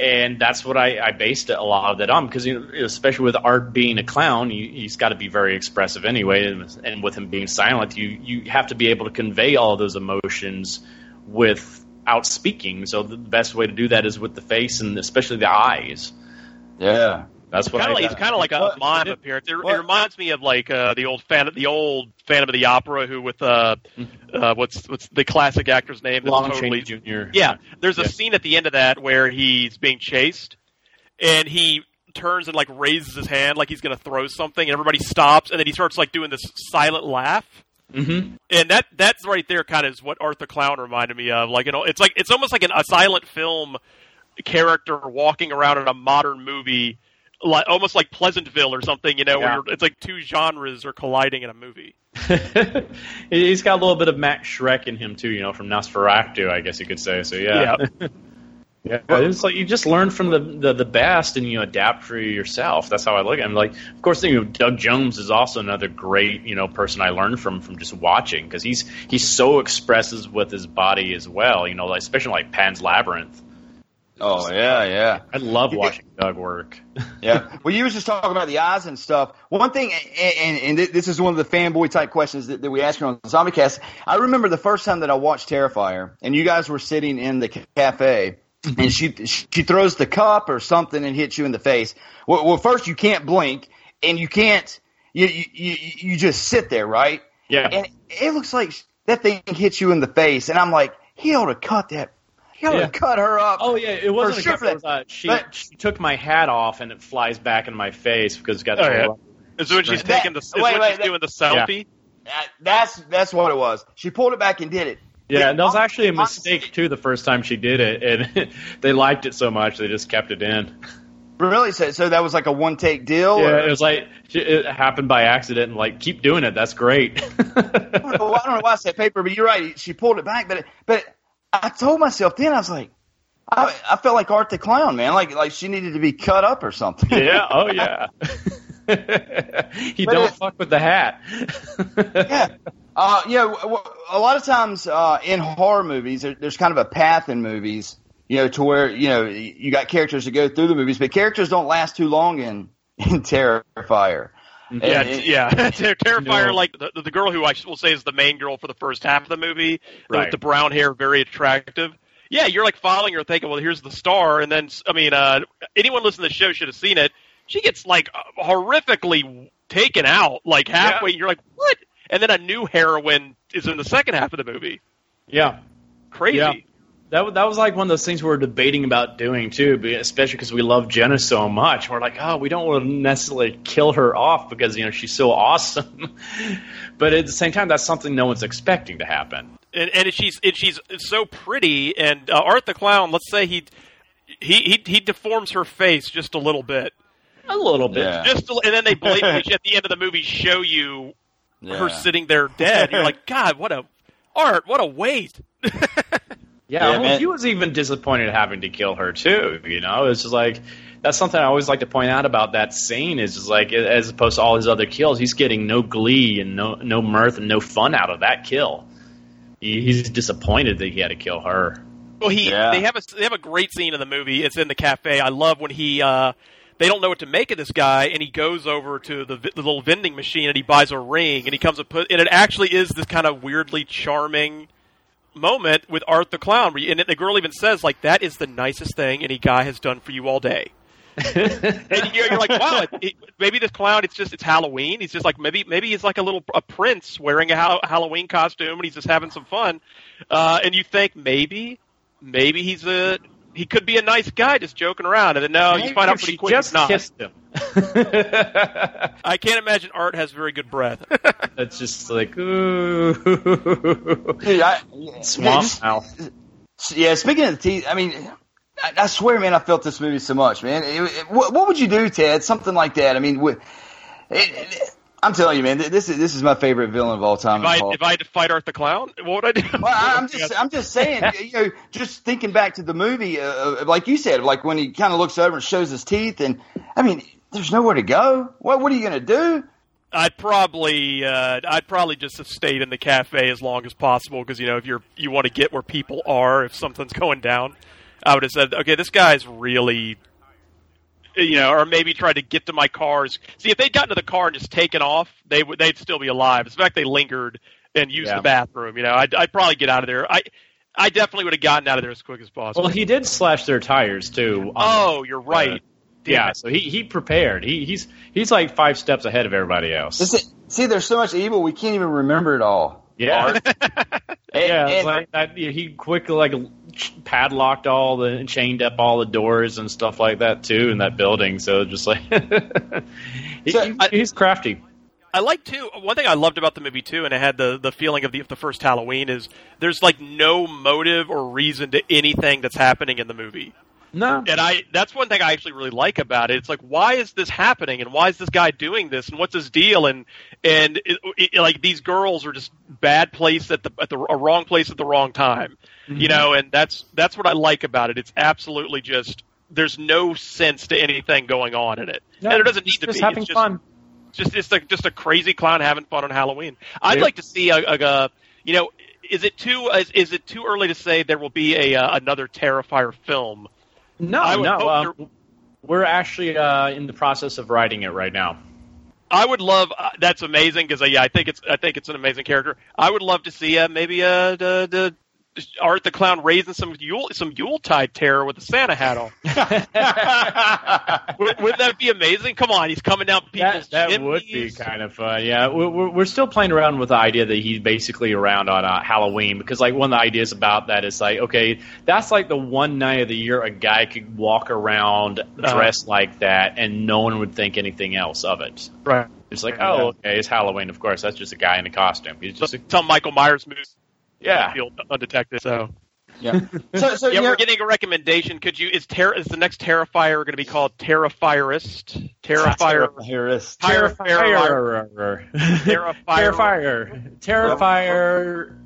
Speaker 7: and that's what I, I based a lot of that on because you know, especially with Art being a clown, you, he's got to be very expressive anyway, and, and with him being silent, you you have to be able to convey all those emotions without speaking. So the best way to do that is with the face and especially the eyes.
Speaker 5: Yeah,
Speaker 7: that's what
Speaker 6: Kind
Speaker 7: I
Speaker 6: like, it's kind of like a mime appearance. It, it reminds me of like uh, the old fan, the old Phantom of the Opera, who with uh, uh, what's what's the classic actor's name? that's
Speaker 7: Lon
Speaker 6: totally,
Speaker 7: Jr.
Speaker 6: Yeah, there's a
Speaker 7: Yeah.
Speaker 6: scene at the end of that where he's being chased, and he turns and like raises his hand like he's going to throw something, and everybody stops, and then he starts like doing this silent laugh.
Speaker 7: Mm-hmm.
Speaker 6: And that that's right there kind of is what Art the Clown reminded me of. Like you know, it's like it's almost like an, a silent film character walking around in a modern movie, like almost like Pleasantville or something. You know,
Speaker 7: Yeah.
Speaker 6: where it's like two genres are colliding in a movie.
Speaker 7: He's got a little bit of Max Schreck in him too, you know, from Nosferatu, I guess you could say. So yeah. Yeah, Yeah, it's like you just learn from the, the the best and you adapt for yourself. That's how I look at it. Like, of course, you know, Doug Jones is also another great you know person I learned from from just watching because he's he's so expressive with his body as well. You know, like, especially like Pan's Labyrinth.
Speaker 5: Oh yeah, yeah.
Speaker 7: I love watching Doug work.
Speaker 5: yeah. Well, you was just talking about the eyes and stuff. One thing, and, and, and this is one of the fanboy type questions that, that we ask on ZombieCast. I remember the first time that I watched Terrifier, and you guys were sitting in the cafe, mm-hmm. and she she throws the cup or something and hits you in the face. Well, well first you can't blink, and you can't. You you you, you just sit there, right?
Speaker 7: Yeah.
Speaker 5: And it looks like that thing hits you in the face, and I'm like, he ought to cut that. He ought
Speaker 7: Yeah.
Speaker 5: cut her up.
Speaker 7: Oh yeah, it wasn't
Speaker 5: for
Speaker 7: a
Speaker 5: sure
Speaker 7: cut, it was, uh, she
Speaker 5: But-
Speaker 7: she took my hat off and it flies back in my face because it's got
Speaker 6: Oh, yeah. Is when she's
Speaker 5: That-
Speaker 6: taking the is
Speaker 5: wait,
Speaker 6: when
Speaker 5: wait,
Speaker 6: she's
Speaker 5: that-
Speaker 6: doing the selfie.
Speaker 5: That- that's that's what it was. She pulled it back and did it.
Speaker 7: Yeah, and that was actually a mistake too the first time she did it, and they liked it so much they just kept it in.
Speaker 5: Really? So, so that was like a one take deal?
Speaker 7: Yeah,
Speaker 5: or-
Speaker 7: it was like it happened by accident, and like keep doing it. That's great.
Speaker 5: I don't know, I don't know why I said paper, but you're right. She pulled it back, but but I told myself then I was like, I, I felt like Art the Clown, man. Like like she needed to be cut up or something.
Speaker 7: yeah. Oh yeah. you
Speaker 5: But
Speaker 7: don't
Speaker 5: it-
Speaker 7: fuck with the hat.
Speaker 5: yeah. Uh, yeah, a lot of times uh, in horror movies, there, there's kind of a path in movies, you know, to where you know you got characters that go through the movies, but characters don't last too long in in Terrifier.
Speaker 6: Yeah,
Speaker 5: it-
Speaker 6: yeah. Ter- Terrifier,
Speaker 5: No.
Speaker 6: like the, the girl who I will say is the main girl for the first half of the movie,
Speaker 7: Right.
Speaker 6: with the brown hair, very attractive. Yeah, you're like following her, thinking, well, here's the star, and then I mean, uh, anyone listening to the show should have seen it. She gets like horrifically taken out like halfway. You're like, what? And then a new heroine is in the second half of the movie.
Speaker 7: Yeah,
Speaker 6: crazy.
Speaker 7: Yeah. That, that was like one of those things we were debating about doing too, especially because we love Jenna so much. We're like, oh, we don't want to necessarily kill her off because you know she's so awesome, but at the same time, that's something no one's expecting to happen.
Speaker 6: and, and she's and she's so pretty. And uh, Art the Clown, let's say he he he he deforms her face just a little bit,
Speaker 7: a little bit,
Speaker 6: just a, and then they blatantly at the end of the movie show you her sitting there dead. You're like, God, what a Art, what a waste.
Speaker 7: Yeah,
Speaker 6: Yeah,
Speaker 7: well, he was even disappointed having to kill her too. You know, it's just like that's something I always like to point out about that scene. Is just like as opposed to all his other kills, he's getting no glee and no no mirth and no fun out of that kill. He, he's disappointed that he had to kill her.
Speaker 6: Well, he they have a they have a great scene in the movie. It's in the cafe. I love when he uh they don't know what to make of this guy, and he goes over to the, the little vending machine and he buys a ring, and he comes and put and it actually is this kind of weirdly charming moment with Art the Clown, you- and the girl even says like that is the nicest thing any guy has done for you all day. and you're, you're like, wow, it, it, maybe this clown. It's just it's Halloween. He's just like maybe maybe he's like a little a prince wearing a ha- Halloween costume, and he's just having some fun. Uh, and you think maybe maybe he's a he could be a nice guy just joking around, and then no, you find out
Speaker 7: if
Speaker 6: pretty quick
Speaker 7: just
Speaker 6: he's not.
Speaker 7: kissed him.
Speaker 6: I can't imagine Art has very good breath.
Speaker 7: It's just like ooh,
Speaker 5: Dude, I,
Speaker 7: swamp mouth.
Speaker 5: Yeah, speaking of the teeth, I mean, I, I swear, man, I felt this movie so much, man. It- it- what, what would you do, Ted? Something like that. I mean, wh- it, it, I'm telling you, man, this is this is my favorite villain of all time.
Speaker 6: if I if I had to fight Art the Clown, what would I do?
Speaker 5: Well, I'm just, I'm just saying, you know, just thinking back to the movie, uh, uh, like you said, like when he kind of looks over and shows his teeth, and I mean, there's nowhere to go. What, what are you gonna do?
Speaker 6: I'd probably uh, I'd probably just have stayed in the cafe as long as possible because you know if you're you want to get where people are if something's going down, I would have said okay this guy's really you know or maybe tried to get to my cars. See if they'd gotten to the car and just taken off, they would they'd still be alive. It's the fact they lingered and used
Speaker 7: Yeah.
Speaker 6: the bathroom. You know I'd, I'd probably get out of there. I I definitely would have gotten out of there as quick as possible.
Speaker 7: Well, he did slash their tires too.
Speaker 6: Oh,
Speaker 7: the-
Speaker 6: you're right.
Speaker 7: uh, yeah, so he he prepared. He he's he's like five steps ahead of everybody else.
Speaker 5: This is- see, there's so much evil we can't even remember it all.
Speaker 7: Yeah. yeah,
Speaker 5: and-
Speaker 7: like that. He quickly like padlocked all the and chained up all the doors and stuff like that too in that building. So just like he, he- he's crafty.
Speaker 6: I like too. One thing I loved about the movie too, and I had the the feeling of the, the first Halloween is there's like no motive or reason to anything that's happening in the movie.
Speaker 7: No,
Speaker 6: and I that's one thing I actually really like about it. It's like why is this happening, and why is this guy doing this, and what's his deal, and and it, it, like these girls are just bad place at the at the a wrong place at the wrong time, you know, and that's that's what I like about it. It's absolutely just there's no sense to anything going on in it,
Speaker 7: No,
Speaker 6: and it doesn't need to
Speaker 7: just
Speaker 6: be.
Speaker 7: having
Speaker 6: it's just,
Speaker 7: fun.
Speaker 6: just it's like just a crazy clown having fun on Halloween. I'd
Speaker 7: Yeah.
Speaker 6: like to see a, a, a you know is it too is, is it too early to say there will be a uh, another Terrifier film?
Speaker 7: No, no. um, we're actually uh, in the process of writing it right now.
Speaker 6: I would love uh, that's amazing because uh, yeah I think it's I think it's an amazing character. I would love to see uh, maybe uh, the, the Art the Clown raising some Yule some Yuletide terror with a Santa hat on. Would- Wouldn't that be amazing? Come on, he's coming down people's
Speaker 7: That
Speaker 6: chimneys.
Speaker 7: would be kind of fun. Yeah, we're, we're we're still playing around with the idea that he's basically around on uh, Halloween because like one of the ideas about that is like okay, that's like the one night of the year a guy could walk around
Speaker 6: Uh-huh.
Speaker 7: dressed like that and no one would think anything else of it.
Speaker 6: Right.
Speaker 7: It's like oh okay, it's Halloween. Of course, that's just a guy in a costume. He's just a,
Speaker 6: Some Michael Myers movie.
Speaker 7: Yeah.
Speaker 6: feel undetected. So
Speaker 5: yeah. So so
Speaker 6: yeah,
Speaker 5: you know,
Speaker 6: we're getting a recommendation. Could you is ter- is the next Terrifier going to be called Terrifierist? Terrifier.
Speaker 5: Terrifierist.
Speaker 6: Terrifier.
Speaker 7: Terrifier. Terrifier.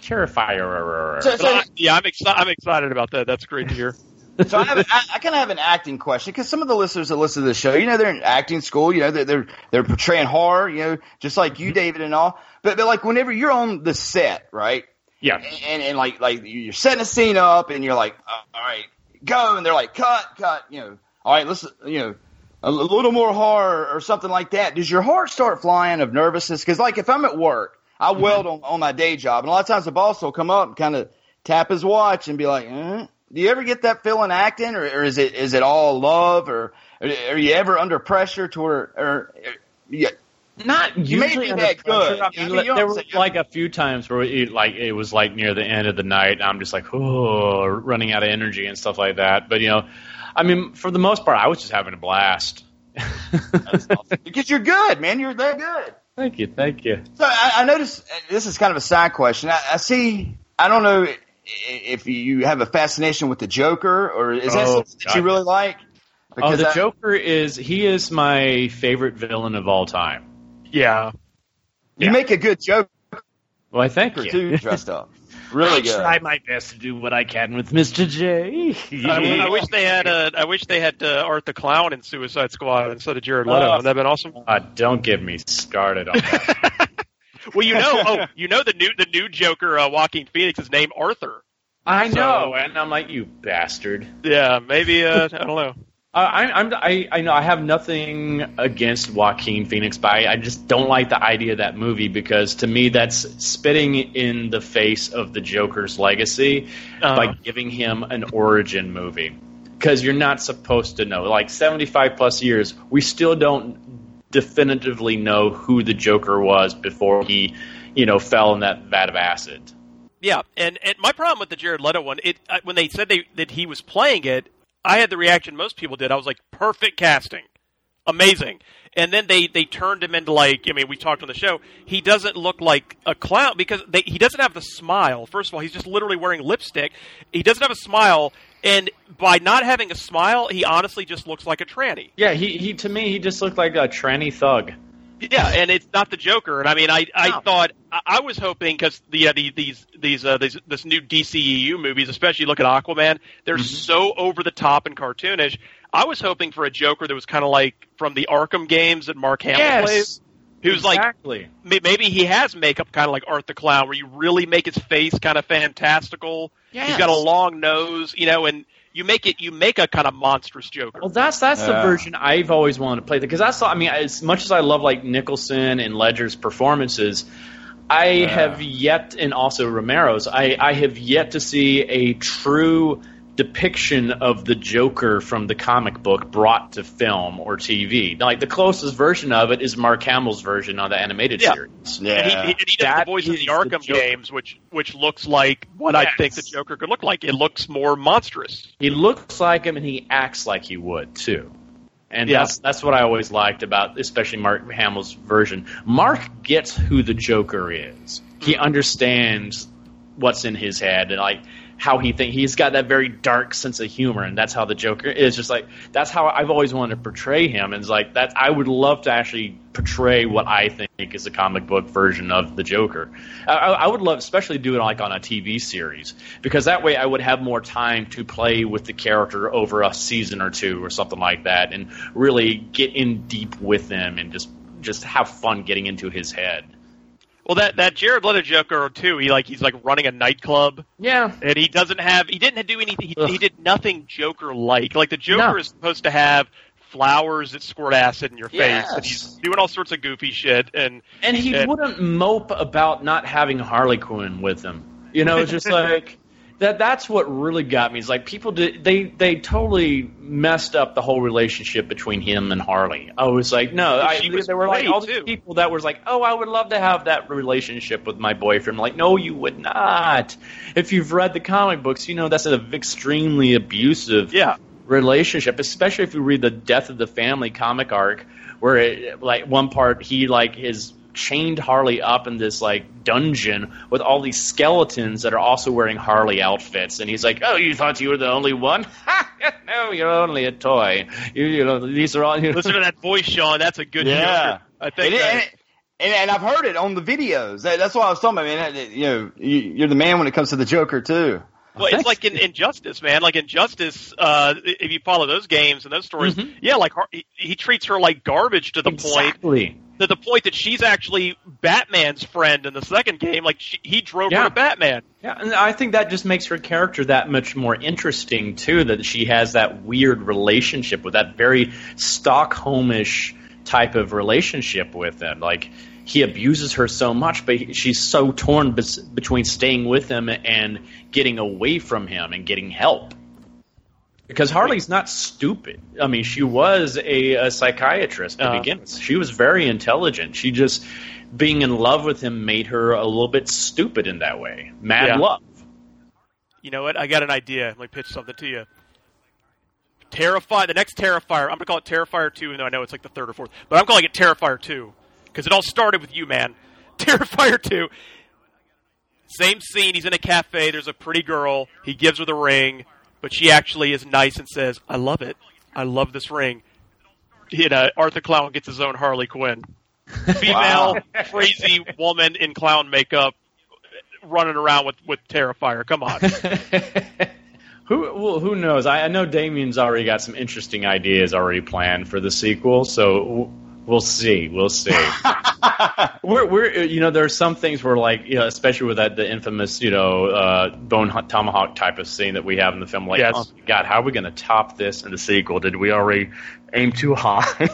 Speaker 7: Terrifier.
Speaker 5: So- so-
Speaker 6: yeah, I'm excited. I'm excited about that. That's great to hear.
Speaker 5: so I, have, I, I kind of have an acting question because some of the listeners that listen to the show, you know, they're in acting school. You know, they're they're, they're portraying horror. You know, just like you, mm-hmm. David, and all. But but like whenever you're on the set, right?
Speaker 7: Yeah.
Speaker 5: And and like like you're setting a scene up, and you're like, all right, go, and they're like, cut, cut. You know, all right, let's you know. A little more horror or something like that. Does your heart start flying of nervousness? Because, like, if I'm at work, I weld on, on my day job, and a lot of times the boss will come up and kind of tap his watch and be like, eh? "Do you ever get that feeling acting, or, or is it is it all love, or, or are you ever under pressure to where, or, or you,
Speaker 7: Not
Speaker 5: You may
Speaker 7: usually
Speaker 5: be
Speaker 7: under
Speaker 5: that good.
Speaker 7: I
Speaker 5: I
Speaker 7: mean,
Speaker 5: mean,
Speaker 7: there
Speaker 5: don't
Speaker 7: were
Speaker 5: say-
Speaker 7: like a few times where it, like it was like near the end of the night. And I'm just like, oh, running out of energy and stuff like that. But you know, I mean, for the most part, I was just having a blast.
Speaker 5: because you're good, man. You're that good.
Speaker 7: Thank you, thank you.
Speaker 5: So I, I noticed uh, this is kind of a side question. I, I see. I don't know if you have a fascination with the Joker, or is that
Speaker 7: Oh,
Speaker 5: something that you really like?
Speaker 7: oh, the
Speaker 5: I-
Speaker 7: Joker is he is my favorite villain of all time.
Speaker 6: Yeah.
Speaker 5: You make a good joke.
Speaker 7: Well, I thank you.
Speaker 5: too, dressed up. Really
Speaker 7: I
Speaker 5: good.
Speaker 7: try my best to do what I can with Mr. J.
Speaker 6: I, I wish they had. Uh, I wish they had uh, Art the Clown in Suicide Squad instead of Jared Leto.
Speaker 7: Oh.
Speaker 6: Wouldn't that have been awesome?
Speaker 7: Uh, don't get me started on that.
Speaker 6: Well, you know, oh, you know the new the new Joker, uh, Joaquin Phoenix, is named Arthur.
Speaker 7: I
Speaker 6: So-
Speaker 7: know, and I'm like, you bastard.
Speaker 6: Yeah, maybe. Uh, I don't know.
Speaker 7: Uh, I, I'm, I, I know I have nothing against Joaquin Phoenix, but I, I just don't like the idea of that movie because to me that's spitting in the face of the Joker's legacy
Speaker 6: Uh-huh.
Speaker 7: by giving him an origin movie. Because you're not supposed to know. Like 75 plus years, we still don't definitively know who the Joker was before he, you know, fell in that vat of acid.
Speaker 6: Yeah, and and my problem with the Jared Leto one, it when they said they that he was playing it, I had the reaction most people did. I was like, perfect casting, amazing. And then they they turned him into like I mean we talked on the show. He doesn't look like a clown because they, he doesn't have the smile. First of all, he's just literally wearing lipstick. He doesn't have a smile, and by not having a smile, he honestly just looks like a tranny.
Speaker 7: Yeah, he, he to me he just looked like a tranny thug.
Speaker 6: Yeah, and it's not the Joker. And I mean, I I thought I, I was hoping because the, uh, the these these uh, these this new DCEU movies, especially look at Aquaman, they're so over the top and cartoonish. I was hoping for a Joker that was kind of like from the Arkham games that Mark Hamill
Speaker 7: Yes.
Speaker 6: plays. Who's
Speaker 7: exactly.
Speaker 6: like maybe he has makeup kind of like Art the Clown, where you really make his face kind of fantastical.
Speaker 7: Yes.
Speaker 6: He's got a long nose, you know, and you make it you make a kind of monstrous Joker.
Speaker 7: Well, that's that's the version I've always wanted to play because I saw. I mean, as much as I love like Nicholson and Ledger's performances, I have yet, and also Romero's, I I have yet to see a true depiction of the Joker from the comic book brought to film or TV. Like the closest version of it is Mark Hamill's version on the animated
Speaker 6: Yeah.
Speaker 7: series.
Speaker 6: And he, he, and he does the voice of the Arkham games, which which looks like what I think the Joker could look like. It looks more monstrous.
Speaker 7: He looks like him and he acts like he would too. And
Speaker 6: Yeah.
Speaker 7: that's that's what I always liked about especially Mark Hamill's version. Mark gets who the Joker is. He understands what's in his head and like how he think he's got that very dark sense of humor and that's how the Joker is just like that's how I've always wanted to portray him and it's like that I would love to actually portray what I think is a comic book version of the Joker. I, I would love especially do it like on a TV series because that way I would have more time to play with the character over a season or two or something like that and really get in deep with them and just just have fun getting into his head.
Speaker 6: Well, that that Jared Leto Joker too. He like he's like running a nightclub.
Speaker 7: Yeah,
Speaker 6: and he doesn't have. He didn't do anything. He, he did nothing Joker like. Like the Joker
Speaker 7: No.
Speaker 6: is supposed to have flowers that squirt acid in your face,
Speaker 7: Yes.
Speaker 6: and he's doing all sorts of goofy shit. And
Speaker 7: And he wouldn't mope about not having Harley Quinn with him. You know, it's just like that. That's what really got me. Is like people did they they totally messed up the whole relationship between him and Harley. I was like, no, I, there were like all these people that was like, oh, I would love to have that relationship with my boyfriend. like, no, you would not. If you've read the comic books, you know that's an extremely abusive
Speaker 6: yeah.
Speaker 7: relationship, especially if you read the Death of the Family comic arc, where it, like one part he like is chained Harley up in this like dungeon with all these skeletons that are also wearing Harley outfits, and he's like, "Oh, you thought you were the only one? no, you're only a toy. You, you know, these are all." You know.
Speaker 6: listen to that voice, Sean. That's a good
Speaker 5: Yeah.
Speaker 6: Joker. I think.
Speaker 5: And,
Speaker 6: that-
Speaker 5: and, and, and I've heard it on the videos. That, that's what I was talking about, man. That- You know, you, you're the man when it comes to the Joker too.
Speaker 6: Well, it's like in Injustice, man. Like Injustice, uh, if you follow those games and those stories, yeah, like he, he treats her like garbage to the point
Speaker 7: Exactly.
Speaker 6: to the point that she's actually Batman's friend in the second game. Like she, he drove her
Speaker 7: Yeah.
Speaker 6: to Batman.
Speaker 7: Yeah, and I think that just makes her character that much more interesting too. That she has that weird relationship with that very Stockholmish type of relationship with him. Like he abuses her so much, but he- she's so torn bes- between staying with him and getting away from him and getting help. Because Harley's not stupid. I mean, she was a, a psychiatrist to
Speaker 6: Uh.
Speaker 7: begin with. She was very intelligent. She just being in love with him made her a little bit stupid in that way. Mad
Speaker 6: Yeah.
Speaker 7: love.
Speaker 6: You know what? I got an idea. Let me pitch something to you. Terrify the next Terrifier. I'm gonna call it Terrifier two, even though I know it's like the third or fourth. But I'm calling it Terrifier two because it all started with you, man. Terrifier two. Same scene. He's in a cafe. There's a pretty girl. He gives her the ring, but she actually is nice and says, "I love it. I love this ring." You know, Art the Clown gets his own Harley Quinn. Female, crazy woman in clown makeup, running around with with Terrifier. Come on.
Speaker 7: Who well, who knows? I, I know Damien's already got some interesting ideas already planned for the sequel, so we'll see. We'll see. we're, we're you know there are some things where like you know, especially with that the infamous you know uh, bone tomahawk type of scene that we have in the film. Like,
Speaker 6: Yes.
Speaker 7: oh God, how are we going to top this in the sequel? Did we already aim too high?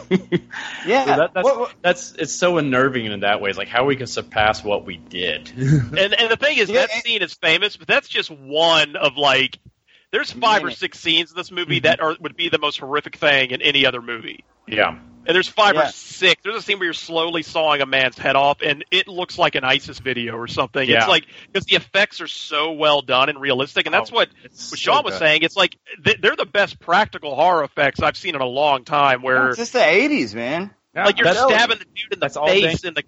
Speaker 5: Yeah.
Speaker 7: So that, that's,
Speaker 5: What- what-
Speaker 7: that's it's so unnerving in that way. It's like how we can surpass what we did.
Speaker 6: and and the thing is,
Speaker 5: Yeah,
Speaker 6: that
Speaker 5: and-
Speaker 6: scene is famous, but that's just one of like. There's five or six scenes in this movie that are would be the most horrific thing in any other movie.
Speaker 7: yeah.
Speaker 6: And there's five
Speaker 5: Yeah.
Speaker 6: or six. There's a scene where you're slowly sawing a man's head off, and it looks like an ISIS video or something.
Speaker 7: Yeah.
Speaker 6: It's like because the effects are so well done and realistic, and that's
Speaker 7: Oh,
Speaker 6: what
Speaker 7: it's
Speaker 6: what
Speaker 7: so
Speaker 6: Sean was
Speaker 7: good.
Speaker 6: saying. It's like th- they're the best practical horror effects I've seen in a long time. Where
Speaker 5: It's just the '80s, man.
Speaker 6: like you're
Speaker 7: That's-
Speaker 6: stabbing the dude in the face in the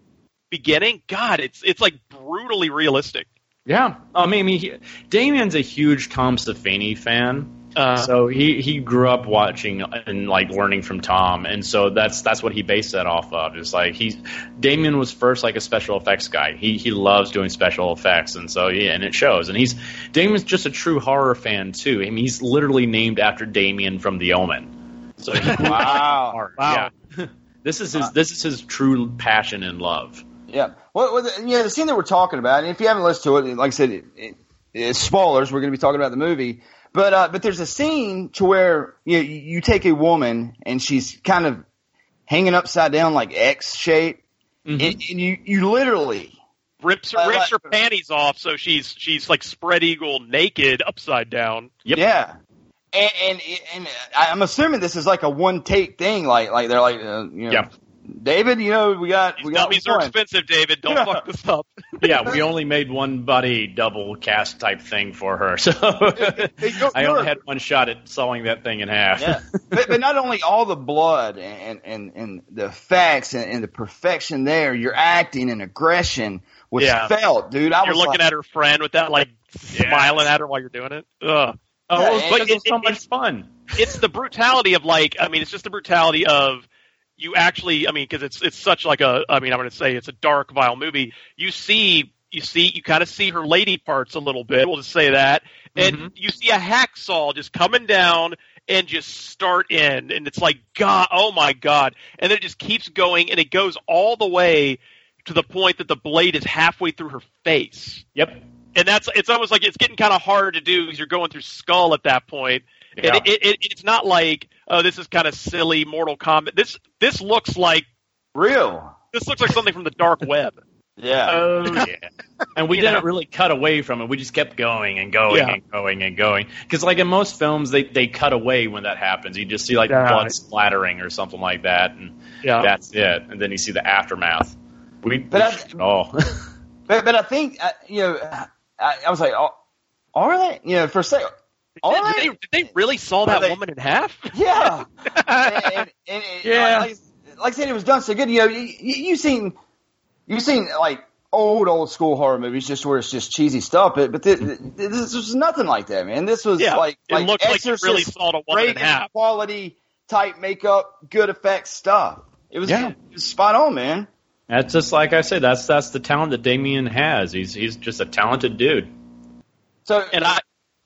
Speaker 6: beginning. God, it's it's like brutally realistic.
Speaker 7: Yeah, I mean, I mean he, Damien's a huge Tom Savini fan,
Speaker 6: Uh,
Speaker 7: so he he grew up watching and like learning from Tom, and so that's that's what he based that off of. It's like he's Damien was first like a special effects guy. He he loves doing special effects, and so yeah, and it shows. And he's Damien's just a true horror fan too. I mean, he's literally named after Damien from The Omen. So he
Speaker 5: Wow.
Speaker 7: horror.
Speaker 6: Wow.
Speaker 7: Yeah. this is his this is his true passion and love.
Speaker 5: Yeah. Well, well the, yeah, the scene that we're talking about, and if you haven't listened to it, like I said, it, it, it's spoilers. We're going to be talking about the movie, but uh, but there's a scene to where you know, you you take a woman and she's kind of hanging upside down like X shape,
Speaker 7: Mm-hmm.
Speaker 5: and, and you you literally
Speaker 6: rips her
Speaker 5: Uh,
Speaker 6: rips her panties off, so she's she's like spread eagle naked upside down.
Speaker 7: Yep.
Speaker 5: yeah. And, and and I'm assuming this is like a one take thing, like like they're like uh, you know,
Speaker 7: Yeah.
Speaker 5: David, you know, we got
Speaker 6: These
Speaker 5: we got
Speaker 6: dummies are
Speaker 5: one.
Speaker 6: expensive, David. Don't
Speaker 5: Yeah.
Speaker 6: fuck this up.
Speaker 7: yeah, we only made one buddy double cast type thing for her, so
Speaker 5: you're-
Speaker 7: I only had one shot at sawing that thing in half.
Speaker 5: Yeah, but, but not only all the blood and and, and the facts and, and the perfection there, your acting and aggression was
Speaker 6: Yeah.
Speaker 5: felt, dude. I
Speaker 6: You're
Speaker 5: was
Speaker 6: looking
Speaker 5: like,
Speaker 6: at her friend with that like smiling at her while you're doing it. Ugh.
Speaker 7: Oh,
Speaker 5: Yeah,
Speaker 7: it was,
Speaker 5: and
Speaker 7: but
Speaker 6: it-
Speaker 7: it was so
Speaker 6: it-
Speaker 7: much fun.
Speaker 6: It's the brutality of like I mean, it's just the brutality of you actually. I mean, because it's it's such like a. I mean, I'm going to say it's a dark, vile movie. You see. You see, you kind of see her lady parts a little bit. We'll just say that, and
Speaker 7: Mhm.
Speaker 6: you see a hacksaw just coming down and just start in, and it's like God, oh my God, and then it just keeps going, and it goes all the way to the point that the blade is halfway through her face
Speaker 7: Yep.
Speaker 6: and that's it's almost like it's getting kind of hard to do because you're going through skull at that point.
Speaker 7: Yeah.
Speaker 6: And it, it, it's not like oh this is kind of silly Mortal Kombat. This this looks like
Speaker 5: real.
Speaker 6: this looks like something from the dark web.
Speaker 5: Yeah,
Speaker 7: Oh yeah. And we didn't
Speaker 6: know?
Speaker 7: really cut away from it. We just kept going and going
Speaker 6: Yeah.
Speaker 7: and going and going. Because like in most films, they they cut away when that happens. You just see like
Speaker 6: Yeah.
Speaker 7: blood splattering or something like that, and
Speaker 6: Yeah.
Speaker 7: that's it. And then you see the aftermath. We,
Speaker 5: But I-
Speaker 7: oh.
Speaker 5: but but I think uh, you know, I, I was like, oh, are they? You know, for a second, are
Speaker 6: Did
Speaker 5: they?
Speaker 6: they, did they really saw that
Speaker 5: they-
Speaker 6: woman in half?
Speaker 5: Yeah. and, and, and,
Speaker 7: Yeah.
Speaker 5: Like, like I said, it was done so good. You know, you, you you've seen you've seen like old old school horror movies just where it's just cheesy stuff, but but this, this was nothing like that, man. This was
Speaker 6: Yeah,
Speaker 5: like
Speaker 6: it
Speaker 5: like
Speaker 6: looked like you really saw the woman in half.
Speaker 5: quality type makeup, good effects stuff. It was,
Speaker 7: Yeah.
Speaker 5: it was spot on, man.
Speaker 7: That's just like I said. That's that's the talent that Damien has. He's he's just a talented dude.
Speaker 5: So
Speaker 6: And I,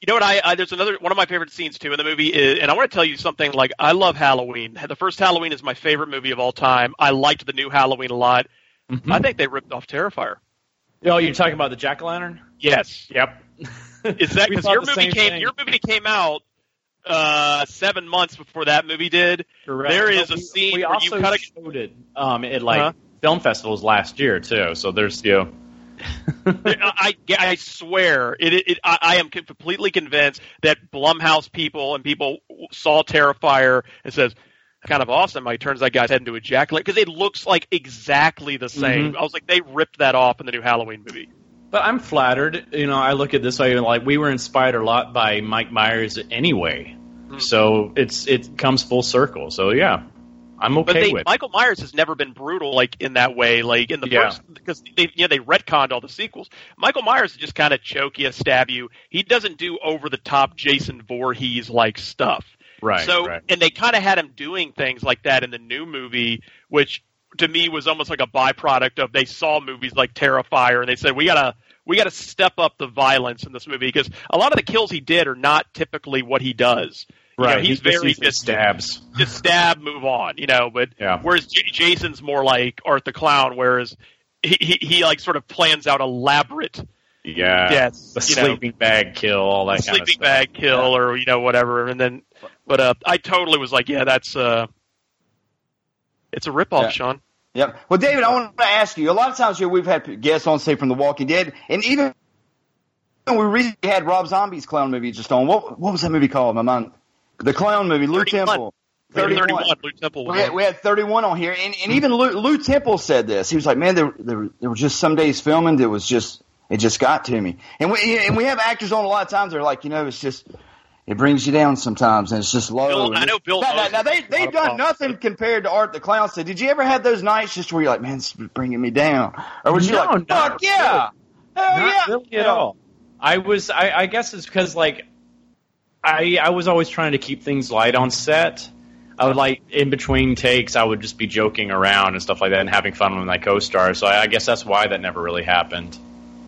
Speaker 6: you know what? I, I there's another one of my favorite scenes too in the movie is, and I want to tell you something. Like I love Halloween. The first Halloween is my favorite movie of all time. I liked the new Halloween a lot.
Speaker 7: Mm-hmm.
Speaker 6: I think they ripped off Terrifier.
Speaker 7: Oh, you're talking about the jack o' lantern?
Speaker 6: Yes.
Speaker 7: Yep.
Speaker 6: Is that because your movie came?
Speaker 7: thing.
Speaker 6: Your movie came out uh, seven months before that movie did.
Speaker 7: Correct.
Speaker 6: There is
Speaker 7: But
Speaker 6: a scene
Speaker 7: We
Speaker 6: where
Speaker 7: also
Speaker 6: you cut a
Speaker 7: it um, at like
Speaker 6: Uh-huh.
Speaker 7: film festivals last year too. So there's you know,
Speaker 6: I, I swear, it, it, I, I am completely convinced that Blumhouse people and people saw Terrifier and says, kind of awesome. He turns that guy's head into a jackal because it looks like exactly the same.
Speaker 7: Mhm.
Speaker 6: I was like, they ripped that off in the new Halloween movie.
Speaker 7: But I'm flattered. You know, I look at this way like we were inspired a lot by Mike Myers anyway.
Speaker 6: Hmm.
Speaker 7: So it's it comes full circle. So yeah, I'm okay
Speaker 6: but they,
Speaker 7: with.
Speaker 6: Michael Myers has never been brutal like in that way, like in the
Speaker 7: Yeah.
Speaker 6: first because they yeah they retconned all the sequels. Michael Myers is just kind of choke you, stab you. He doesn't do over the top Jason Voorhees like stuff.
Speaker 7: Right,
Speaker 6: So
Speaker 7: right.
Speaker 6: and they kind of had him doing things like that in the new movie, which to me was almost like a byproduct of they saw movies like Terrifier and they said we gotta we gotta step up the violence in this movie because a lot of the kills he did are not typically what he does. You know,
Speaker 7: Right,
Speaker 6: he's very
Speaker 7: usually
Speaker 6: just
Speaker 7: stabs.
Speaker 6: just stab, move on, you know. But
Speaker 7: Yeah.
Speaker 6: whereas J- Jason's more like Art the Clown, whereas he, he he like sort of plans out elaborate
Speaker 7: yeah,
Speaker 6: deaths,
Speaker 7: the
Speaker 6: you know.
Speaker 7: sleeping bag kill, all that kind of
Speaker 6: sleeping
Speaker 7: stuff.
Speaker 6: bag kill or you know whatever, and then but uh, I totally was like, yeah, that's uh, it's a ripoff,
Speaker 5: Yeah.
Speaker 6: Sean.
Speaker 5: Yep. Well, David, I want to ask you. A lot of times here we've had guests on, say, from The Walking Dead, and even we recently had Rob Zombie's clown movie just on. What what was that movie called? My mind. The clown movie, Lew
Speaker 6: 31.
Speaker 5: Temple.
Speaker 6: 31. Lew Temple
Speaker 5: We had, we had 31 on here, and, and even Lew, Lew Temple said this. He was like, "Man, there, there, there were just some days filming that was just it just got to me." And we and we have actors on a lot of times. They're like, you know, it's just it brings you down sometimes, and it's just low.
Speaker 6: Bill- I know Bill
Speaker 5: Now, now, now they
Speaker 6: has a lot
Speaker 5: they've done nothing compared to Art the Clown. Said, did you ever have those nights just where you're like, "Man, it's bringing me down," or was you like,
Speaker 7: not
Speaker 5: "Fuck yeah, hell
Speaker 7: Not
Speaker 5: yeah"?
Speaker 7: really at all. I was. I, I guess it's because like I I was always trying to keep things light on set. I would like in between takes, I would just be joking around and stuff like that, and having fun with my co-stars. So I, I guess that's why that never really happened.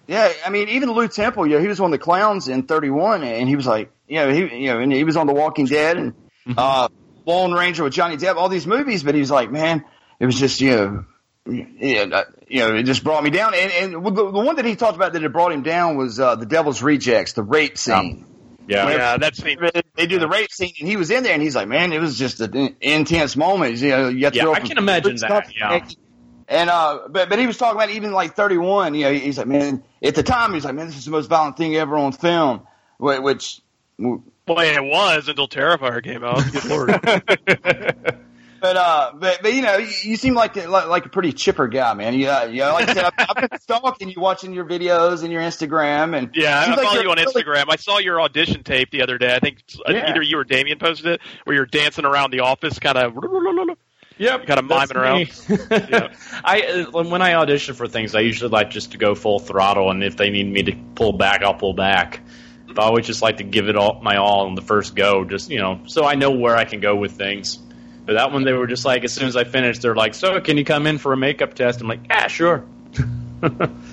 Speaker 5: Yeah, I mean, even Lew Temple, you know, he was one of the clowns in 31, and he was like, you know, he, you know, and he was on The Walking Dead and uh, Lone Ranger with Johnny Depp, all these movies, but he was like, man, it was just, you know, yeah, uh, you know, it just brought me down. And, and the, the one that he talked about that it brought him down was uh, the Devil's Rejects, the rape scene.
Speaker 7: Yeah,
Speaker 6: Yeah, that's
Speaker 5: They they do the rape scene, and he was in there, and he's like, "Man, it was just an intense moment." You know, you have to
Speaker 7: Yeah, I can imagine
Speaker 5: stuff-
Speaker 7: that, yeah.
Speaker 5: And uh, but but he was talking about even like 31. You know, he's like, "Man, at the time, he's like, man, this is the most violent thing ever on film." Which,
Speaker 6: Boy, it was until Terrifier came out. Good lord.
Speaker 5: but uh, but but you know, you, you seem like like, like a pretty chipper guy, man. You uh, you know, like I said, I've, I've been stalking you, watching your videos and your Instagram, and
Speaker 6: Yeah, I
Speaker 5: like
Speaker 6: follow
Speaker 5: you're
Speaker 6: on
Speaker 5: really-
Speaker 6: Instagram. I saw your audition tape the other day. I think uh,
Speaker 7: Yeah.
Speaker 6: either you or Damien posted it, where you're dancing around the office, kind of.
Speaker 7: Yep,
Speaker 6: kind of miming around.
Speaker 7: around. I uh, when I audition for things, I usually like just to go full throttle, and if they need me to pull back, I'll pull back. But I always just like to give it all my all on the first go, just you know, so I know where I can go with things. But that one, they were just like, as soon as I finished, they're like, "So, can you come in for a makeup test?" I'm like, "Yeah, sure."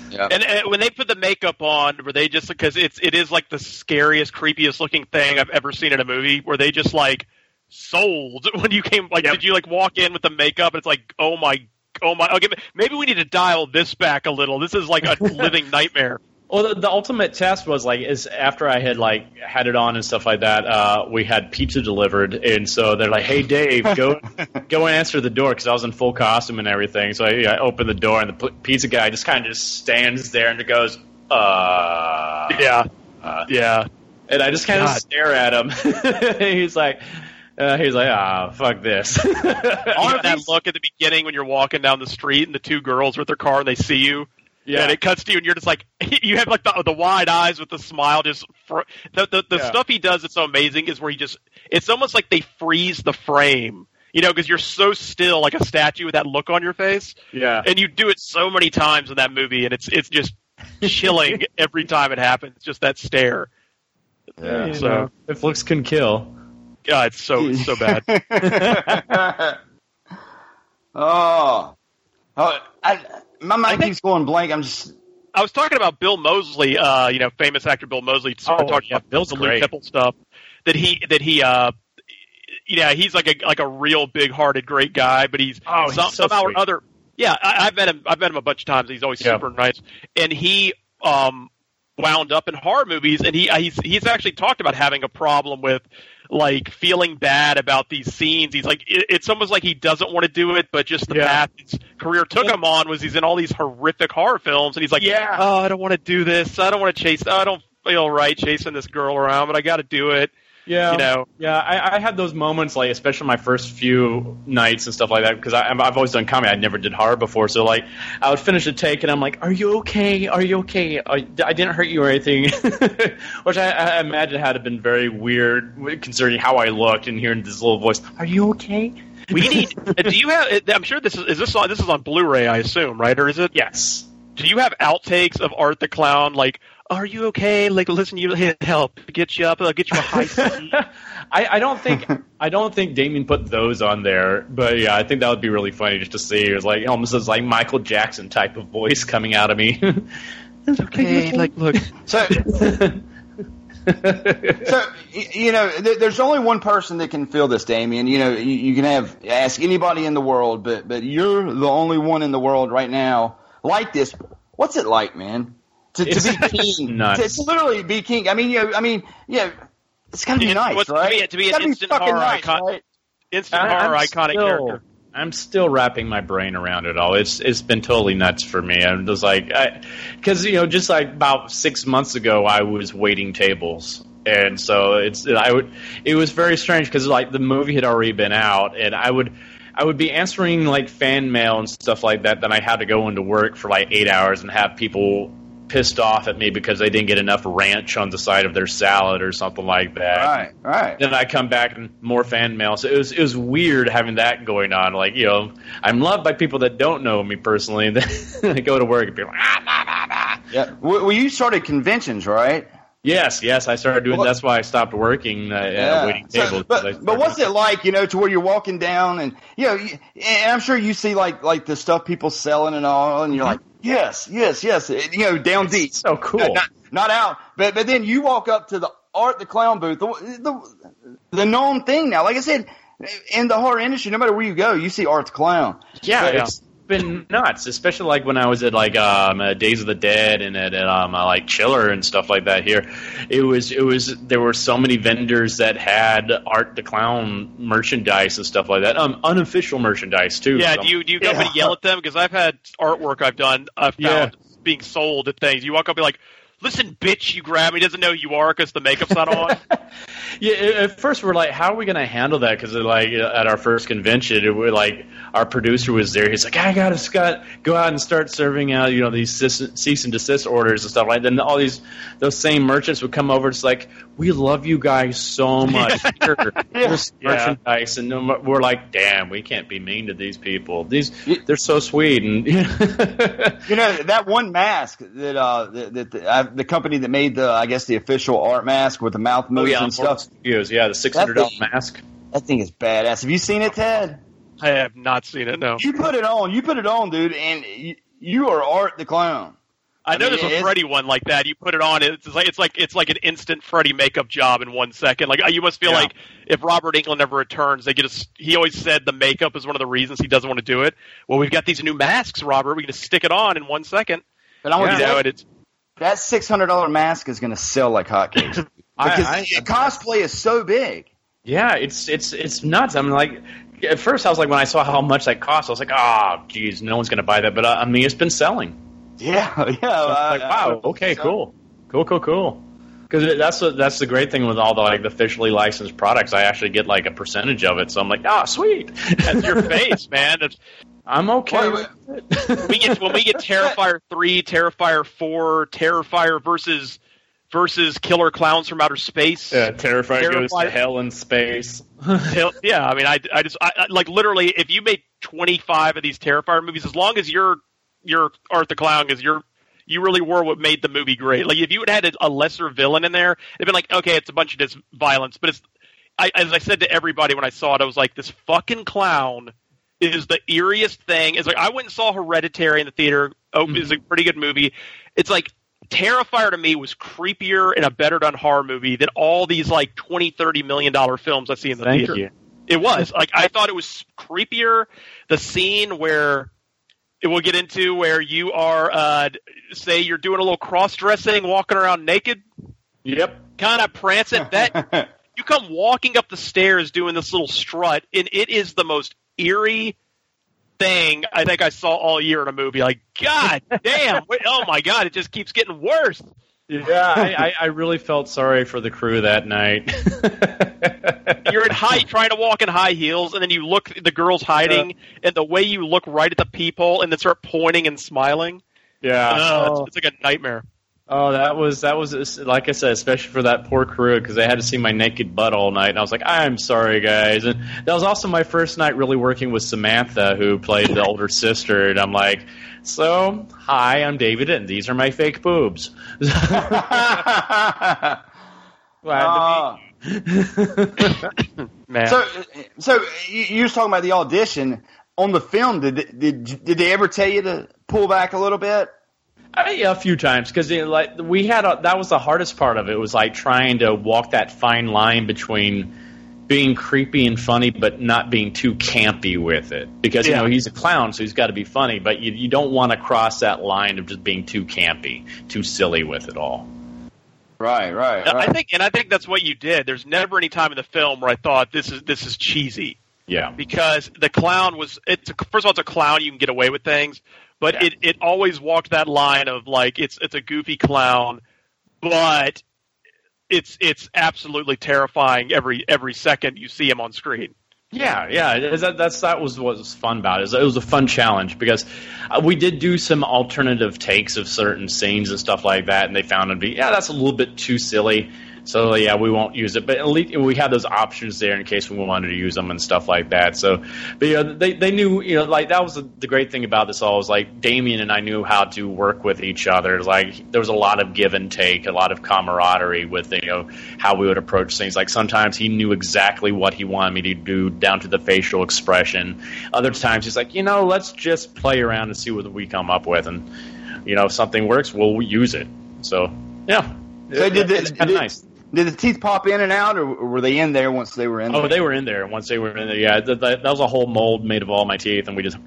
Speaker 5: Yeah.
Speaker 6: And, and when they put the makeup on, were they just because it's it is like the scariest, creepiest looking thing I've ever seen in a movie? Were they just like sold when you came? Like, did you like walk in with the makeup? and It's like, oh my, oh my. Okay, maybe we need to dial this back a little. This is like a living nightmare.
Speaker 7: Well, the, the ultimate test was like is after I had like had it on and stuff like that. Uh, we had pizza delivered, and so they're like, "Hey, Dave, go go and answer the door," because I was in full costume and everything. So I, I opened the door, and the p- pizza guy just kind of just stands there and goes, "Uh,
Speaker 6: Yeah,
Speaker 7: uh,"
Speaker 6: yeah.
Speaker 7: and I just kind of stare at him. he's like, uh, he's like, "Ah, fuck this."
Speaker 6: You know that look at the beginning when you're walking down the street and the two girls with their car and they see you.
Speaker 7: Yeah.
Speaker 6: And it cuts to you, and you're just like, you have like the, the wide eyes with the smile. Just fr- the the, the
Speaker 7: Yeah.
Speaker 6: stuff he does that's so amazing is where he just, it's almost like they freeze the frame, you know, because you're so still like a statue with that look on your face.
Speaker 7: yeah.
Speaker 6: And you do it so many times in that movie, and it's it's just chilling every time it happens. Just that stare.
Speaker 7: You
Speaker 6: so-
Speaker 7: know, if looks can kill.
Speaker 6: God, it's so so bad.
Speaker 5: oh, oh, I, my mind
Speaker 6: think-
Speaker 5: keeps going blank. I'm just
Speaker 6: I was talking about Bill Moseley, uh, you know, famous actor Bill Moseley.
Speaker 7: Oh,
Speaker 6: talking
Speaker 7: yeah,
Speaker 6: about
Speaker 7: Bill's
Speaker 6: the
Speaker 7: Lew.
Speaker 6: Temple stuff that he that he, uh, yeah, he's like a like a real big hearted great guy, but he's,
Speaker 7: Oh, he's
Speaker 6: some,
Speaker 7: so
Speaker 6: somehow
Speaker 7: sweet.
Speaker 6: or other. Yeah, I, I've met him. I've met him a bunch of times. He's always
Speaker 7: Yeah.
Speaker 6: super nice, and he um wound up in horror movies, and he he's he's actually talked about having a problem with like feeling bad about these scenes. He's like, it, it's almost like he doesn't want to do it, but just the
Speaker 7: Yeah.
Speaker 6: path his career took him on was he's in all these horrific horror films, and he's like,
Speaker 7: Yeah.
Speaker 6: oh, I don't want to do this. I don't want to chase. I don't feel right chasing this girl around, but I got to do it.
Speaker 7: Yeah,
Speaker 6: You know.
Speaker 7: Yeah, I, I had those moments, like especially my first few nights and stuff like that, because I've always done comedy. I never did horror before, so like I would finish a take and I'm like, "Are you okay? Are you okay? I, I didn't hurt you or anything," which I, I imagine had been very weird considering how I looked and hearing this little voice. Are you okay?
Speaker 6: We need. Uh, do you have? I'm sure this is. Is this on? This is on Blu-ray, I assume, right? Or is it?
Speaker 7: Yes.
Speaker 6: Do you have outtakes of Art the Clown? Like, are you okay? Like, listen, you need help get you up. I'll get you a high seat.
Speaker 7: I, I don't think I don't think Damien put those on there, but yeah, I think that would be really funny just to see. It was like almost as like Michael Jackson type of voice coming out of me. it's
Speaker 6: okay. Like, look.
Speaker 5: So, so you know, there's only one person that can feel this, Damien. You know, you, you can have ask anybody in the world, but but you're the only one in the world right now like this. What's it like, man? To, to
Speaker 7: It's
Speaker 5: be king,
Speaker 7: nuts.
Speaker 5: to, to literally be king. I mean, you know, I mean, yeah, it's gotta be
Speaker 6: It's-
Speaker 5: nice,
Speaker 6: what's- to
Speaker 5: right?
Speaker 6: be- to be an instant
Speaker 5: fucking
Speaker 6: horror
Speaker 5: nice,
Speaker 6: icon-
Speaker 5: right?
Speaker 6: Instant
Speaker 7: I-
Speaker 6: horror
Speaker 7: I'm
Speaker 6: iconic
Speaker 7: still-
Speaker 6: character.
Speaker 7: I'm still wrapping my brain around it all. It's it's been totally nuts for me. I'm just like, because you know, just like about six months ago, I was waiting tables, and so it's I would it was very strange because like the movie had already been out, and I would. I would be answering like fan mail and stuff like that. Then I had to go into work for like eight hours and have people pissed off at me because they didn't get enough ranch on the side of their salad or something like that.
Speaker 5: Right, right.
Speaker 7: Then I come back and more fan mail. So it was it was weird having that going on. Like you know, I'm loved by people that don't know me personally. And then I go to work and be like, ah,
Speaker 5: Yeah. Well, well, you started conventions, right?
Speaker 7: yes, yes. I started doing.
Speaker 5: Well-
Speaker 7: that's why I stopped working uh, at waiting
Speaker 5: So,
Speaker 7: tables.
Speaker 5: but, but what's it like, you know, to where you're walking down and you know, and I'm sure you see like like the stuff people selling and all, and you're like, yes, yes, yes, and, you know, down deep,
Speaker 7: so cool,
Speaker 5: not, not, not out, but but then you walk up to the Art the Clown booth, the, the the known thing now. Like I said, in the horror industry, no matter where you go, you see Art the Clown.
Speaker 7: Yeah,
Speaker 5: So-
Speaker 7: it's been nuts, especially like when I was at like um, uh, Days of the Dead and at um, uh, like Chiller and stuff like that. Here, it was it was there were so many vendors that had Art the Clown merchandise and stuff like that. Um, unofficial merchandise too.
Speaker 6: Yeah,
Speaker 7: So-
Speaker 6: do you do you go up and yell at them? Because I've had artwork I've done I've found being sold at things. You walk up and be like, "Listen, bitch, you grab me." He doesn't know who you are because the makeup's not on.
Speaker 7: Yeah, at first we're like, how are we going to handle that? Because like at our first convention, it, we're like our producer was there. He's like, I got to Scott go out and start serving out, you know, these cease, and desist orders and stuff like. that. Then all these those same merchants would come over. It's like, we love you guys so much. Here, here's
Speaker 6: Yeah.
Speaker 7: merchandise, and then we're like, damn, we can't be mean to these people. These they're so sweet, and
Speaker 5: You know that one mask that uh that, that the, uh, the company that made the I guess the official art mask with the mouth
Speaker 7: oh
Speaker 5: moves
Speaker 7: yeah,
Speaker 5: and stuff.
Speaker 7: Studios, yeah, the six hundred dollar mask.
Speaker 5: That thing is badass. Have you seen it, Ted?
Speaker 6: I have not seen it. No,
Speaker 5: You put it on. You put it on, dude, and you, you are Art the Clown.
Speaker 6: I know
Speaker 5: mean,
Speaker 6: there's a Freddy one like that. You put it on, it's like it's like it's like an instant Freddy makeup job in one second. Like you must feel
Speaker 7: Yeah.
Speaker 6: like if Robert Englund ever returns, they get a. s- He always said the makeup is one of the reasons he doesn't want to do it. Well, we've got these new masks, Robert. We can just stick it on in one second.
Speaker 5: But I want
Speaker 6: you
Speaker 5: to
Speaker 6: know,
Speaker 5: say
Speaker 6: it's
Speaker 5: that six hundred dollar mask is going to sell like hotcakes because
Speaker 7: I- I-
Speaker 5: cosplay is so big.
Speaker 7: Yeah, it's it's it's nuts. I'm like, at first I was like, when I saw how much that cost, I was like, oh, geez, no one's going to buy that. But uh, I mean, it's been selling.
Speaker 5: Yeah, yeah.
Speaker 7: So
Speaker 5: I-
Speaker 7: like, wow,
Speaker 5: I-
Speaker 7: okay, cool, cool, cool, cool. Because that's the, that's the great thing with all the like the officially licensed products. I actually get like a percentage of it, so I'm like, ah, sweet.
Speaker 6: that's your face, man. It's,
Speaker 7: I'm okay.
Speaker 5: Wait,
Speaker 7: with
Speaker 6: we get when we get Terrifier three, Terrifier four, Terrifier versus versus Killer Clowns from Outer Space.
Speaker 7: Yeah, Terrifier goes to hell in space.
Speaker 6: Yeah, I mean, I, I just I, I, like literally, if you made twenty five of these Terrifier movies, as long as you're you're Art the Clown, because you're you really were what made the movie great. Like if you had had a lesser villain in there, it'd been like, okay, it's a bunch of this violence, but it's I, as I said to everybody when I saw it, I was like, this fucking clown is the eeriest thing. It's like I went and saw Hereditary in the theater. Oh, it's a mm-hmm. pretty good movie. It's like Terrifier to me was creepier and a better done horror movie than all these like twenty, thirty million dollar films I see in the
Speaker 7: Thank
Speaker 6: theater.
Speaker 7: you.
Speaker 6: It was like I thought it was creepier. The scene where it will get into where you are, uh, say you're doing a little cross dressing, walking around naked,
Speaker 7: Yep.
Speaker 6: kind of prancing. That you come walking up the stairs doing this little strut, and it is the most eerie thing I think I saw all year in a movie. Like, God damn! wait, oh my God! It just keeps getting worse.
Speaker 7: Yeah, I, I, I really felt sorry for the crew that night.
Speaker 6: You're in high, trying to walk in high heels, and then you look, the girl's hiding, and the way you look right at the peephole, and then start pointing and smiling.
Speaker 7: Yeah.
Speaker 6: Oh, it's, it's like a nightmare.
Speaker 7: Oh, that was that was like I said, especially for that poor crew because they had to see my naked butt all night, and I was like, I'm sorry, guys. And that was also my first night really working with Samantha, who played the older sister, and I'm like, so hi, I'm David, and these are my fake boobs. Glad to meet uh, you.
Speaker 6: Man.
Speaker 5: So, so you, you was talking about the audition on the film. Did did did they ever tell you to pull back a little bit?
Speaker 7: Uh, yeah, a few times because like we had a, that was the hardest part of it was like trying to walk that fine line between being creepy and funny but not being too campy with it because
Speaker 6: Yeah.
Speaker 7: you know he's a clown so he's got to be funny but you, you don't want to cross that line of just being too campy too silly with it all
Speaker 5: Right, right,
Speaker 6: I think, and I think that's what you did. There's never any time in the film where I thought this is this is cheesy.
Speaker 7: Yeah.
Speaker 6: Because the clown was it's a, first of all it's a clown you can get away with things, but it it always walked that line of like it's it's a goofy clown, but it's it's absolutely terrifying every every second you see him on screen.
Speaker 7: Yeah, yeah, that, that's that was what was fun about it. It was, it was a fun challenge because uh, we did do some alternative takes of certain scenes and stuff like that, and they found it to be yeah, that's a little bit too silly. So yeah, we won't use it, but at least we had those options there in case we wanted to use them and stuff like that. So, but you know, they they knew you know like that was the, great thing about this all was like Damien and I knew how to work with each other. Like there was a lot of give and take, a lot of camaraderie with you know how we would approach things. Like sometimes he knew exactly what he wanted me to do down to the facial expression. Other times he's like, you know, let's just play around and see what we come up with, and you know if something works, we'll use it. So yeah,
Speaker 5: So did the, did,
Speaker 7: nice.
Speaker 5: Did the teeth pop in and out, or were they in there once they were in?
Speaker 7: Oh,
Speaker 5: there?
Speaker 7: they were in there once they were in there. Yeah, that, that, that was a whole mold made of all my teeth, and we just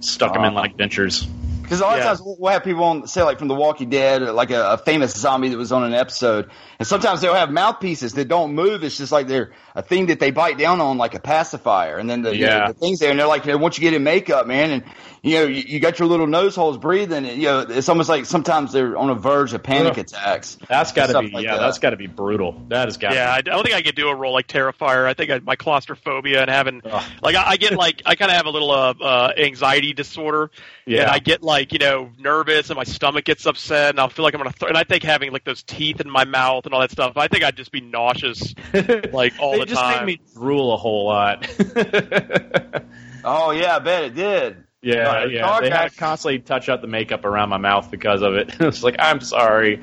Speaker 7: stuck them in like dentures.
Speaker 5: Because a lot
Speaker 7: Yeah.
Speaker 5: of times we'll we'll have people on, say, like from The Walking Dead, or like a, a famous zombie that was on an episode, and sometimes they'll have mouthpieces that don't move. It's just like they're a thing that they bite down on, like a pacifier, and then the,
Speaker 7: Yeah.
Speaker 5: the, things there, and they're like, once you get in makeup, man, and you know, you, you got your little nose holes breathing, and, you know, it's almost like sometimes they're on a verge of panic attacks.
Speaker 7: That's got to be
Speaker 5: like
Speaker 7: yeah,
Speaker 5: that.
Speaker 7: that's got to be brutal. That has got.
Speaker 6: Yeah, I don't think I could do a role like Terrifier. I think I, my claustrophobia and having like I, I get like I kind of have a little uh, uh, anxiety disorder,
Speaker 7: Yeah.
Speaker 6: and I get like you know nervous and my stomach gets upset, and I'll feel like I'm gonna. Th- and I think having like those teeth in my mouth and all that stuff, I think I'd just be nauseous like all
Speaker 7: They
Speaker 6: the
Speaker 7: just
Speaker 6: time.
Speaker 7: made me drool a whole lot.
Speaker 5: Oh yeah, I bet it did.
Speaker 7: Yeah,
Speaker 5: Uh,
Speaker 7: yeah. They had to constantly touch up the makeup around my mouth because of it. it's like I'm sorry.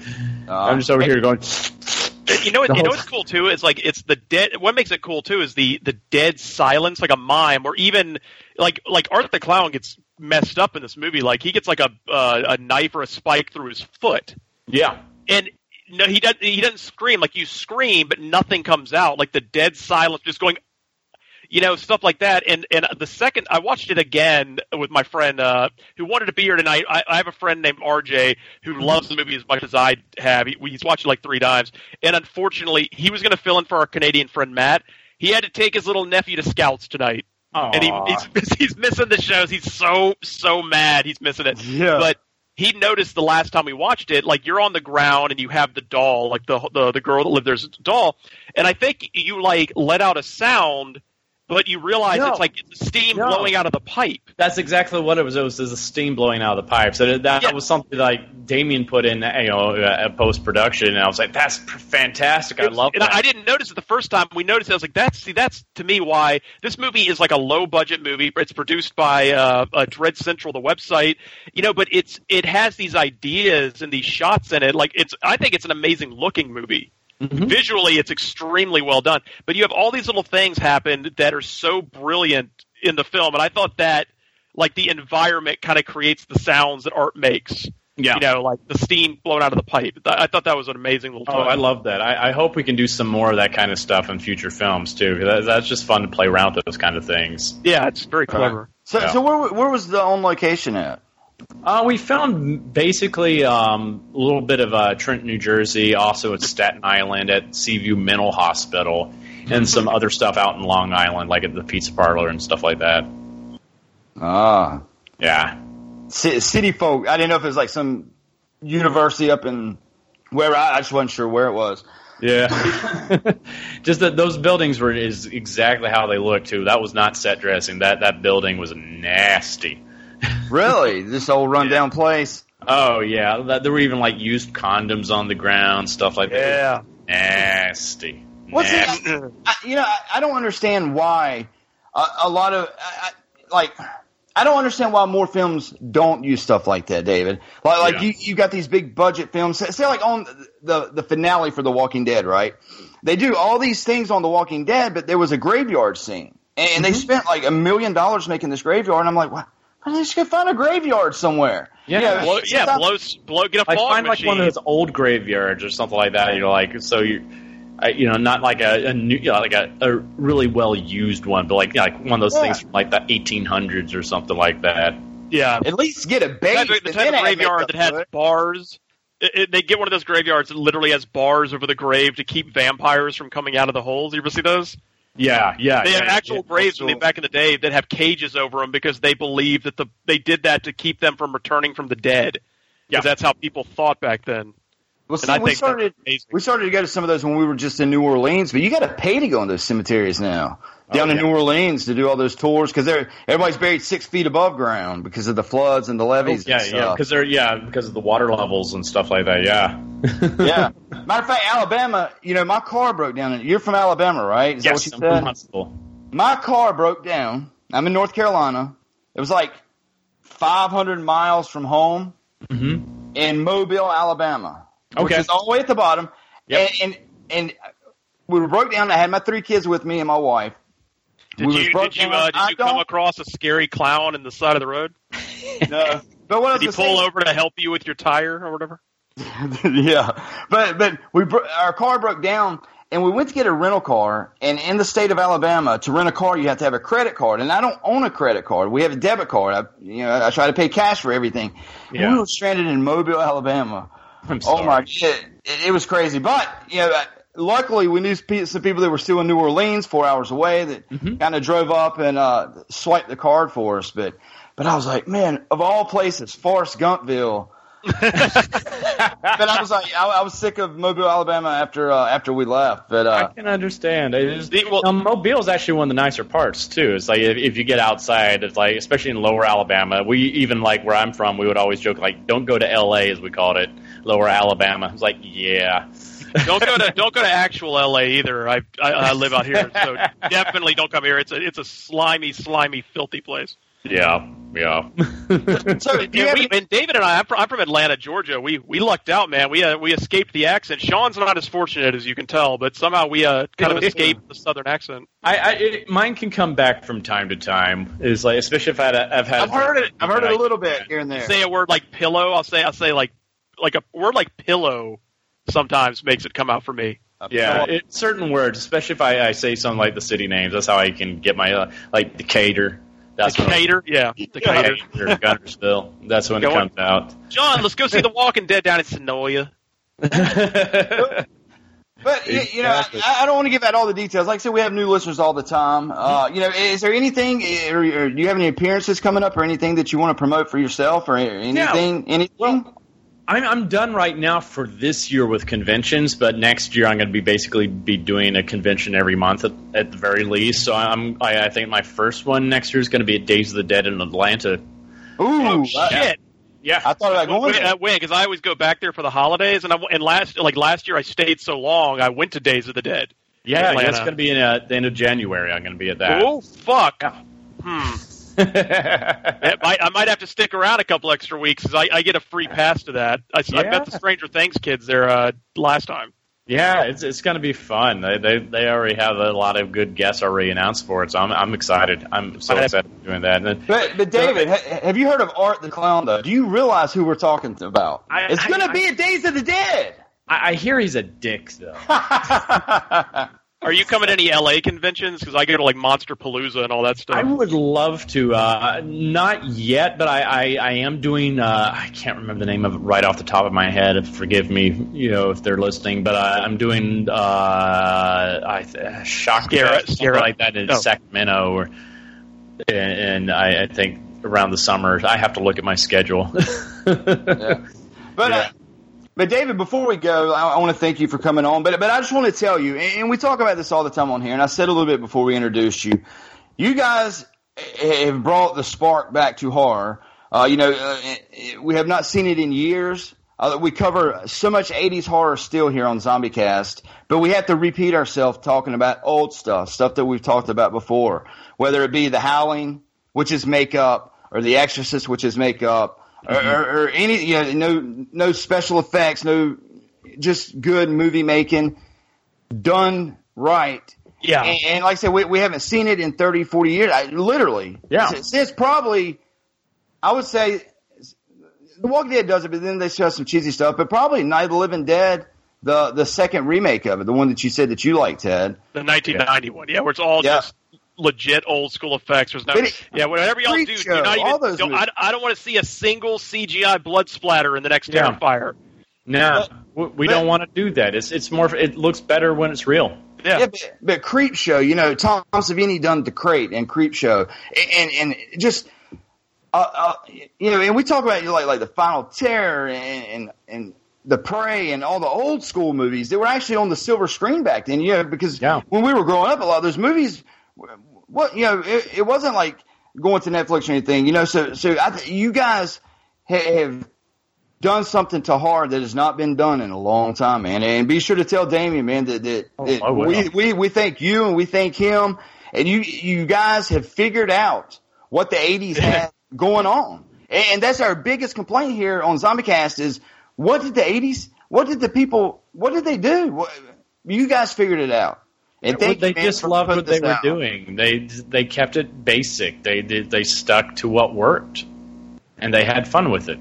Speaker 7: I'm just over here going.
Speaker 6: You know, what, you know what's cool too is like it's the dead. What makes it cool too is the the dead silence, like a mime, or even like like Art the Clown gets messed up in this movie. Like he gets like a uh, a knife or a spike through his foot,
Speaker 7: Yeah.
Speaker 6: and no, he doesn't. He doesn't scream like you scream, but nothing comes out. Like the dead silence, just going. You know stuff like that, and and the second I watched it again with my friend uh, who wanted to be here tonight. I, I have a friend named RJ who loves the movie as much as I have. He, he's watched it like three times, and unfortunately, he was going to fill in for our Canadian friend Matt. He had to take his little nephew to Scouts tonight, and he, he's he's missing the shows. He's so so mad. He's missing it.
Speaker 5: Yeah.
Speaker 6: But he noticed the last time we watched it, like you're on the ground and you have the doll, like the the, the girl that lived there's a doll, and I think you like let out a sound, but you realize
Speaker 7: No.
Speaker 6: it's like it's steam
Speaker 7: No.
Speaker 6: blowing out of the pipe.
Speaker 7: That's exactly what it was. It was the steam blowing out of the pipe. So that, that was something like Damien put in, you know, uh, post production, and I was like, "That's p- fantastic! I love
Speaker 6: and
Speaker 7: that."
Speaker 6: I, I didn't notice it the first time we noticed it. I was like, "That's see, that's to me why this movie is like a low budget movie. It's produced by uh, uh, Dread Central, the website, you know, but it's it has these ideas and these shots in it. Like it's, I think it's an amazing looking movie. Mm-hmm. Visually, it's extremely well done. But you have all these little things happen that are so brilliant in the film, and I thought that like the environment kind of creates the sounds that art makes.
Speaker 7: Yeah.
Speaker 6: You know, like the steam blowing out of the pipe. I thought that was an amazing little.
Speaker 7: Oh,
Speaker 6: touch.
Speaker 7: I love that. I, I hope we can do some more of that kind of stuff in future films too. 'cause That, that's just fun to play around with those kind of things.
Speaker 6: Yeah, it's very clever.
Speaker 5: So,
Speaker 7: Yeah.
Speaker 5: so where where was the on location at?
Speaker 7: Uh, we found basically um, a little bit of uh, Trenton, New Jersey, also at Staten Island at Seaview Mental Hospital, and some other stuff out in Long Island, like at the Pizza Parlor and stuff like that.
Speaker 5: Ah,
Speaker 7: Yeah.
Speaker 5: C- city folk. I didn't know if it was like some university up in where I, I just wasn't sure where it was.
Speaker 7: Yeah. Just that those buildings were is exactly how they look too. That was not set dressing. That that building was nasty.
Speaker 5: Really, this old rundown place.
Speaker 7: Oh yeah, that, there were even like used condoms on the ground, stuff like that. Yeah, Nasty.
Speaker 5: What's
Speaker 7: Nasty.
Speaker 5: it? I, you know, I, I don't understand why a, a lot of I, I, like. I don't understand why more films don't use stuff like that, David. Like, like
Speaker 7: Yeah.
Speaker 5: you, you got these big budget films. Say, like on the the finale for The Walking Dead, right? They do all these things on The Walking Dead, but there was a graveyard scene, and, and they mm-hmm. spent like a million dollars making this graveyard. And I'm like, why? Why don't they just go find a graveyard somewhere?
Speaker 7: Yeah.
Speaker 6: blow, yeah,
Speaker 5: stop-
Speaker 6: blow, blow, get a
Speaker 7: I
Speaker 6: fog
Speaker 7: find like one of those old graveyards or something like that. You know, like so you, you know, not like a, a new, you know, like a, a really well used one, but like you know, like one of those
Speaker 5: Yeah.
Speaker 7: things from like the 1800s or something like that.
Speaker 6: yeah,
Speaker 5: At least get a base.
Speaker 6: type, of, the type of graveyard that has bars. It, it, they get one of those graveyards that literally has bars over the grave to keep vampires from coming out of the holes. You ever see those?
Speaker 7: Yeah, yeah.
Speaker 6: They have
Speaker 7: yeah,
Speaker 6: actual
Speaker 7: yeah.
Speaker 6: graves when they, back in the day that have cages over them because they believe that the they did that to keep them from returning from the dead.
Speaker 7: Yeah.
Speaker 6: Because that's how people thought back then.
Speaker 5: Well,
Speaker 6: And
Speaker 5: see, we started we started to go to some of those when we were just in New Orleans, but you got to pay to go in those cemeteries now down in
Speaker 7: yeah.
Speaker 5: New Orleans to do all those tours because they're everybody's buried six feet above ground because of the floods and the levees.
Speaker 7: Yeah,
Speaker 5: and
Speaker 7: yeah, because they're yeah because of the water levels and stuff like that. Yeah.
Speaker 5: yeah. Matter of fact, Alabama, you know, my car broke down. You're from Alabama, right? Is
Speaker 7: yes,
Speaker 5: that
Speaker 7: I'm? Huntsville.
Speaker 5: My car broke down. I'm in North Carolina. It was like 500 miles from home
Speaker 7: Mm-hmm.
Speaker 5: in Mobile, Alabama, which
Speaker 7: Okay.
Speaker 5: is all the way at the bottom.
Speaker 7: Yep.
Speaker 5: And, and and we were broke down. I had my three kids with me and my wife.
Speaker 6: Did
Speaker 5: We
Speaker 6: you did you uh, did you come across a scary clown in the side of the road?
Speaker 5: No. But what
Speaker 6: Did he pull over to help you with your tire or whatever?
Speaker 5: yeah, but but we bro- our car broke down, and we went to get a rental car. And in the state of Alabama, to rent a car, you have to have a credit card. And I don't own a credit card. We have a debit card. I you know I try to pay cash for everything.
Speaker 7: Yeah.
Speaker 5: We were stranded in Mobile, Alabama.
Speaker 7: I'm
Speaker 5: Oh my! It, it, it was crazy, but you know. uh, Luckily, we knew some people that were still in New Orleans, four hours away, that
Speaker 7: Mm-hmm.
Speaker 5: kind of drove up and uh, swiped the card for us. But, but I was like, man, of all places, Forrest Gumpville, but I was like, I, I was sick of Mobile, Alabama after uh, after we left. But
Speaker 7: I
Speaker 5: uh,
Speaker 7: can understand. It is,
Speaker 6: The- well-
Speaker 7: um, Mobile is actually one of the nicer parts too. It's like if, if you get outside, it's like especially in Lower Alabama. We even like where I'm from, we would always joke like, "Don't go to L.A." as we called it, Lower Alabama. I was like, yeah,
Speaker 6: Don't go to don't go to actual LA either. I I, I live out here, so definitely don't come here. It's a it's a slimy, slimy, filthy place.
Speaker 7: yeah, yeah.
Speaker 5: so you
Speaker 6: Yeah, we, and David and I, I'm from, I'm from Atlanta, Georgia. We we lucked out, man. We uh, we escaped the accent. Sean's not as fortunate as you can tell, but somehow we uh, kind of escaped the southern accent.
Speaker 7: I, I it, mine can come back from time to time. Is like especially if I had a, I've had.
Speaker 5: I've heard it. I've heard it a little bit here and there.
Speaker 6: Say a word like pillow. I'll say I'll say like like a word like pillow. Sometimes makes it come out for me.
Speaker 7: Yeah, it, certain words, especially if I, I say something like the city names. That's how I can get my uh, like Decatur. That's when-
Speaker 6: Decatur, yeah, Decatur.
Speaker 7: Decatur, Guntersville. That's when it comes out.
Speaker 6: John, let's go see The Walking Dead down in Senoia.
Speaker 5: But y- you know, I, I don't want to give out all the details. Like I said, we have new listeners all the time. Uh, you know, is there anything, or, or do you have any appearances coming up, or anything that you want to promote for yourself, or anything? Anything?
Speaker 7: I'm I'm done right now for this year with conventions, but next year I'm going to be basically be doing a convention every month at, at the very least. So I'm I, I think my first one next year is going to be at Days of the Dead in Atlanta.
Speaker 5: Ooh,
Speaker 6: Oh shit!
Speaker 7: Yeah,
Speaker 5: I thought about going
Speaker 6: When,
Speaker 5: there.
Speaker 6: uh, when? Because I always go back there for the holidays, and I and last like last year I stayed so long, I went to Days of the Dead.
Speaker 7: yeah,
Speaker 6: Atlanta.
Speaker 7: it's going to be in uh, the end of January. I'm going to be at that.
Speaker 6: Oh fuck! Hmm. I might, I might have to stick around a couple extra weeks because I, I get a free pass to that. I, I met the Stranger Things kids there uh, last time.
Speaker 7: Yeah, it's it's going to be fun. They, they they already have a lot of good guests already announced for it, so I'm I'm excited. I'm so excited for doing that. And then,
Speaker 5: But, but David, ha- have you heard of Art the Clown? Though, do you realize who we're talking about?
Speaker 7: I-
Speaker 5: it's
Speaker 7: I-
Speaker 5: going to
Speaker 7: I-
Speaker 5: be a Days of the Dead.
Speaker 7: I, I hear he's a dick though.
Speaker 6: Are you coming to any LA conventions? Because I go to like Monsterpalooza and all that stuff.
Speaker 7: I would love to. Uh, not yet, but I, I, I am doing. Uh, I can't remember the name of it right off the top of my head. Forgive me, you know, if they're listening. But I, I'm doing uh, I uh, Shock
Speaker 6: Sierra-
Speaker 7: Fest, something like that in
Speaker 6: no.
Speaker 7: Sacramento, or, and, and I, I think around the summer. I have to look at my schedule.
Speaker 5: But uh, but David, before we go, I, I want to thank you for coming on. But but I just want to tell you, and, we talk about this all the time on here. And I said a little bit before we introduced you, you guys have brought the spark back to horror. Uh, you know, uh, we have not seen it in years. Uh, we cover so much 80s horror still here on ZombieCast, but we have to repeat ourselves talking about old stuff, stuff that we've talked about before, whether it be The Howling, which is makeup, or The Exorcist, which is makeup, or, mm-hmm. or, or any, you know, no, no special effects, no, just good movie making, done right.
Speaker 6: Yeah.
Speaker 5: And, and like I said, we, we haven't seen it in 30, 40 years. I, literally.
Speaker 7: Yeah.
Speaker 5: Since, since probably, I would say, The Walking Dead does it, but then they show some cheesy stuff. But probably Night of the Living Dead, the the second remake of it, the one that you said that you liked, Ted.
Speaker 6: The 1991, yeah, where it's all
Speaker 5: Yeah.
Speaker 6: just legit old school effects. There's no,
Speaker 5: it-
Speaker 6: yeah, whatever y'all do,
Speaker 5: Creep
Speaker 6: do not even. don't- I, I don't want to see a single CGI blood splatter in the next
Speaker 7: Yeah.
Speaker 6: Terrifier.
Speaker 7: no, we, we don't want to do that. It's it's more. It looks better when it's real.
Speaker 6: Yeah.
Speaker 5: but, but Creepshow, you know, Tom Savini done the Crate and Creepshow, and and just. Uh, uh, you know, and we talk about you know, like like the Final Terror and, and and the Prey and all the old school movies. They were actually on the silver screen back then. You know, because when we were growing up, a lot of those movies, what you know, it, it wasn't like going to Netflix or anything. You know, so so I th- you guys ha- have done something to hard that has not been done in a long time, man. And be sure to tell Damien, man, that, that, oh, that
Speaker 7: I will.
Speaker 5: we, we we thank you and we thank him, and you you guys have figured out what the '80s had going on, and, and that's our biggest complaint here on ZombieCast is what did the '80s, what did the people, what did they do? You guys figured it out. And
Speaker 7: Well, they
Speaker 5: you, man,
Speaker 7: just
Speaker 5: for
Speaker 7: loved what they were
Speaker 5: out.
Speaker 7: doing. They they kept it basic. They did they stuck to what worked, and they had fun with it.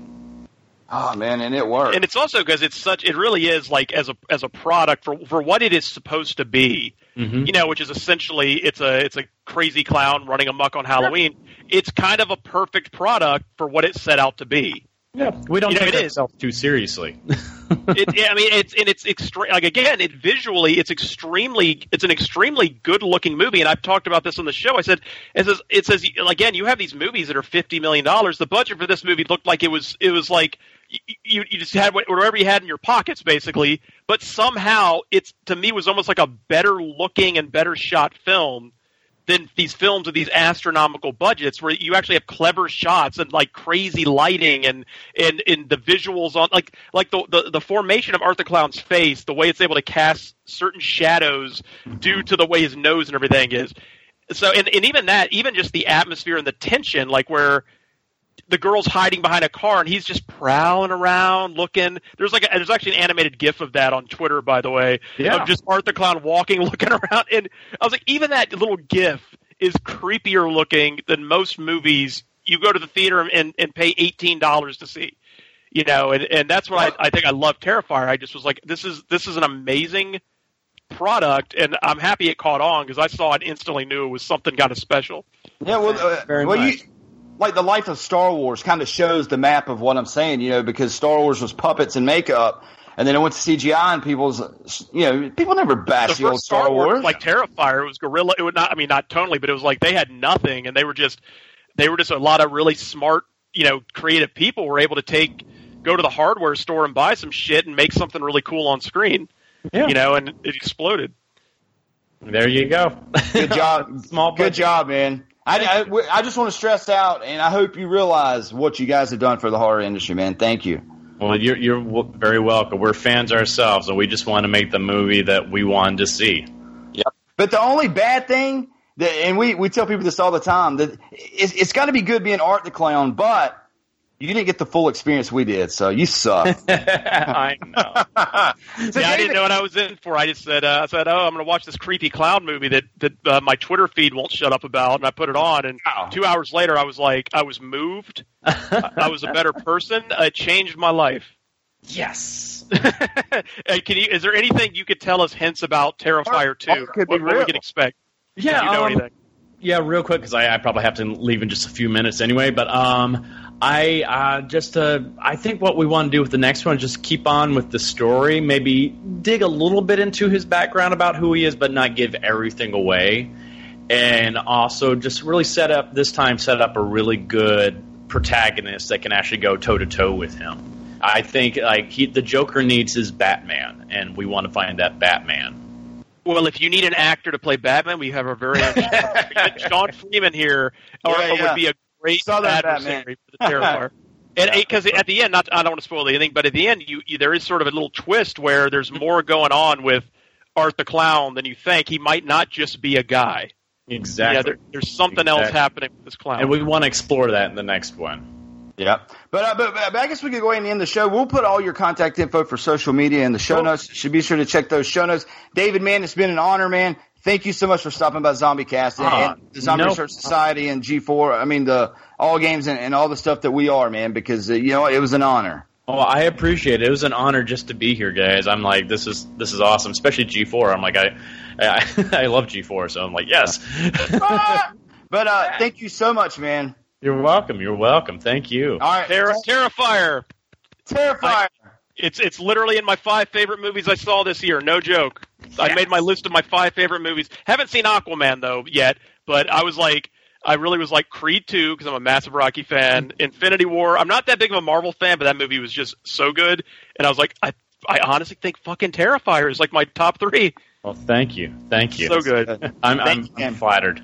Speaker 5: Oh man, and it worked.
Speaker 6: and it's also because it's such it really is like as a as a product for for what it is supposed to be
Speaker 7: Mhm.
Speaker 6: you know which is essentially it's a it's a crazy clown running amok on halloween it's kind of a perfect product for what it set out to be
Speaker 7: Yeah, we don't
Speaker 6: You know,
Speaker 7: take
Speaker 6: it is.
Speaker 7: ourselves too seriously.
Speaker 6: it, yeah, I mean, it's and it's extreme. Like again, it visually, it's extremely, it's an extremely good looking movie. And I've talked about this on the show. I said, it says, it says again, you have these movies that are fifty million dollars. The budget for this movie looked like it was, it was like you, you just had whatever you had in your pockets, basically. But somehow, it's to me was almost like a better looking and better shot film than these films with these astronomical budgets where you actually have clever shots and like crazy lighting and and, and the visuals on like like the, the the formation of Art the Clown's face, the way it's able to cast certain shadows due to the way his nose and everything is. So and, and even that, even just the atmosphere and the tension, like where the girl's hiding behind a car and he's just prowling around looking. There's like a, there's actually an animated GIF of that on Twitter, by the way,
Speaker 7: Yeah.
Speaker 6: of just Art the Clown walking, looking around, and I was like, even that little GIF is creepier looking than most movies. You go to the theater and, and pay eighteen dollars to see, you know, and, and that's what I, I think I love Terrifier. I just was like, this is this is an amazing product, and I'm happy it caught on because I saw it instantly knew it was something kind of special.
Speaker 5: Yeah, well, uh,
Speaker 7: Very
Speaker 5: well,
Speaker 7: much.
Speaker 5: you like the life of Star Wars kind of shows the map of what I'm saying, you know, because Star Wars was puppets and makeup, and then it went to CGI, and people's, you know, people never bash the,
Speaker 6: the
Speaker 5: old
Speaker 6: first
Speaker 5: Star, Wars.
Speaker 6: like Terrifier, it was guerrilla. It would not. I mean, not totally, but it was like they had nothing, and they were just they were just a lot of really smart, you know, creative people were able to take go to the hardware store and buy some shit and make something really cool on screen.
Speaker 7: Yeah.
Speaker 6: You know, and it exploded.
Speaker 7: There you go.
Speaker 5: Good job,
Speaker 7: Small
Speaker 5: good job, man. I, I, I just want to stress out, and I hope you realize what you guys have done for the horror industry, man. Thank you.
Speaker 7: Well, you're you're very welcome. We're fans ourselves, and we just want to make the movie that we wanted to see.
Speaker 5: But the only bad thing that, and we, we tell people this all the time, that it's, it's got to be good being Art the Clown, but you didn't get the full experience we did, so you suck.
Speaker 7: I know.
Speaker 5: So
Speaker 6: yeah, I didn't know what I was in for. I just said, uh, I said, oh, I'm going to watch this creepy clown movie that that uh, my Twitter feed won't shut up about, and I put it on. And two hours later, I was like, I was moved. I I was a better person. It changed my life.
Speaker 7: Yes.
Speaker 6: Can you? Is there anything you could tell us hints about Terrifier two?
Speaker 5: could be
Speaker 6: what, what we
Speaker 5: real.
Speaker 6: can expect?
Speaker 7: Yeah,
Speaker 6: Do you know
Speaker 7: um,
Speaker 6: anything?
Speaker 7: Yeah, real quick because I, I probably have to leave in just a few minutes anyway. But um, I uh, just uh, I think what we want to do with the next one is just keep on with the story. Maybe dig a little bit into his background about who he is, but not give everything away. And also just really set up this time set up a really good protagonist that can actually go toe to toe with him. I think like he, the Joker needs his Batman, and we want to find that Batman.
Speaker 6: Well, if you need an actor to play Batman, we have our very Sean Freeman here, or,
Speaker 5: Yeah, yeah.
Speaker 6: would be a great
Speaker 5: Southern
Speaker 6: adversary for the Terrifier. And because at the end, not I don't want to spoil anything, but at the end, you, you there is sort of a little twist where there's more going on with Art the Clown than you think. He might not just be a guy.
Speaker 7: Exactly.
Speaker 6: Yeah, there, there's something else happening with this clown.
Speaker 7: and we want to explore that in the next one.
Speaker 5: Yeah, but, uh, but but I guess we could go ahead and end the show. We'll put all your contact info for social media in the show notes. Should be sure to check those show notes. David, man, it's been an honor, man. Thank you so much for stopping by Zombie Cast and,
Speaker 7: Ah,
Speaker 5: and the Zombie
Speaker 7: no
Speaker 5: Research Society and G4. I mean the all games and, and all the stuff that we are, man. Because uh, you know it was an honor.
Speaker 7: Oh, I appreciate it. It was an honor just to be here, guys. I'm like, this is this is awesome, especially G4. I'm like, I I, I love G4, so I'm like, yes.
Speaker 5: But uh, thank you so much, man.
Speaker 7: You're welcome. You're welcome. Thank you.
Speaker 5: All right,
Speaker 6: Terri- Terrifier.
Speaker 5: Terrifier.
Speaker 6: It's it's literally in my five favorite movies I saw this year. No joke. I made my list of my five favorite movies. Haven't seen Aquaman though yet, but I was like, I really was like Creed two because I'm a massive Rocky fan. Infinity War. I'm not that big of a Marvel fan, but that movie was just so good, and I was like, I I honestly think fucking Terrifier is like my top three.
Speaker 7: Well, thank you. Thank you.
Speaker 6: So good.
Speaker 7: I'm, I'm,
Speaker 5: you.
Speaker 7: I'm flattered.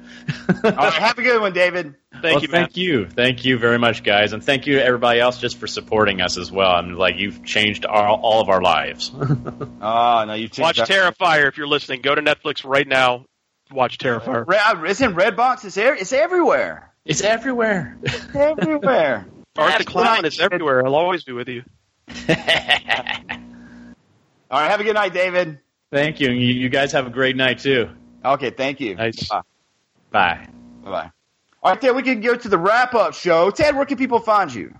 Speaker 5: All right, have a good one, David.
Speaker 6: Thank
Speaker 7: well,
Speaker 6: you, man.
Speaker 7: thank you, thank you very much, guys, and thank you to everybody else just for supporting us as well. I'm like, you've changed our, all of our lives.
Speaker 5: Oh no, you've
Speaker 6: Watch Terrifier if you're listening. Go to Netflix right now. Watch Terrifier.
Speaker 5: Red, uh, it's in Redbox. It's there. It's everywhere.
Speaker 7: it's everywhere.
Speaker 5: everywhere.
Speaker 6: Art the Clown is everywhere. I'll always be with you.
Speaker 5: All right, have a good night, David.
Speaker 7: Thank you, and you, you guys have a great night too.
Speaker 5: Okay, thank you.
Speaker 6: Nice.
Speaker 5: Bye
Speaker 7: Bye.
Speaker 5: bye. All right, Ted, we can go to the wrap up show. Ted, where can people find you?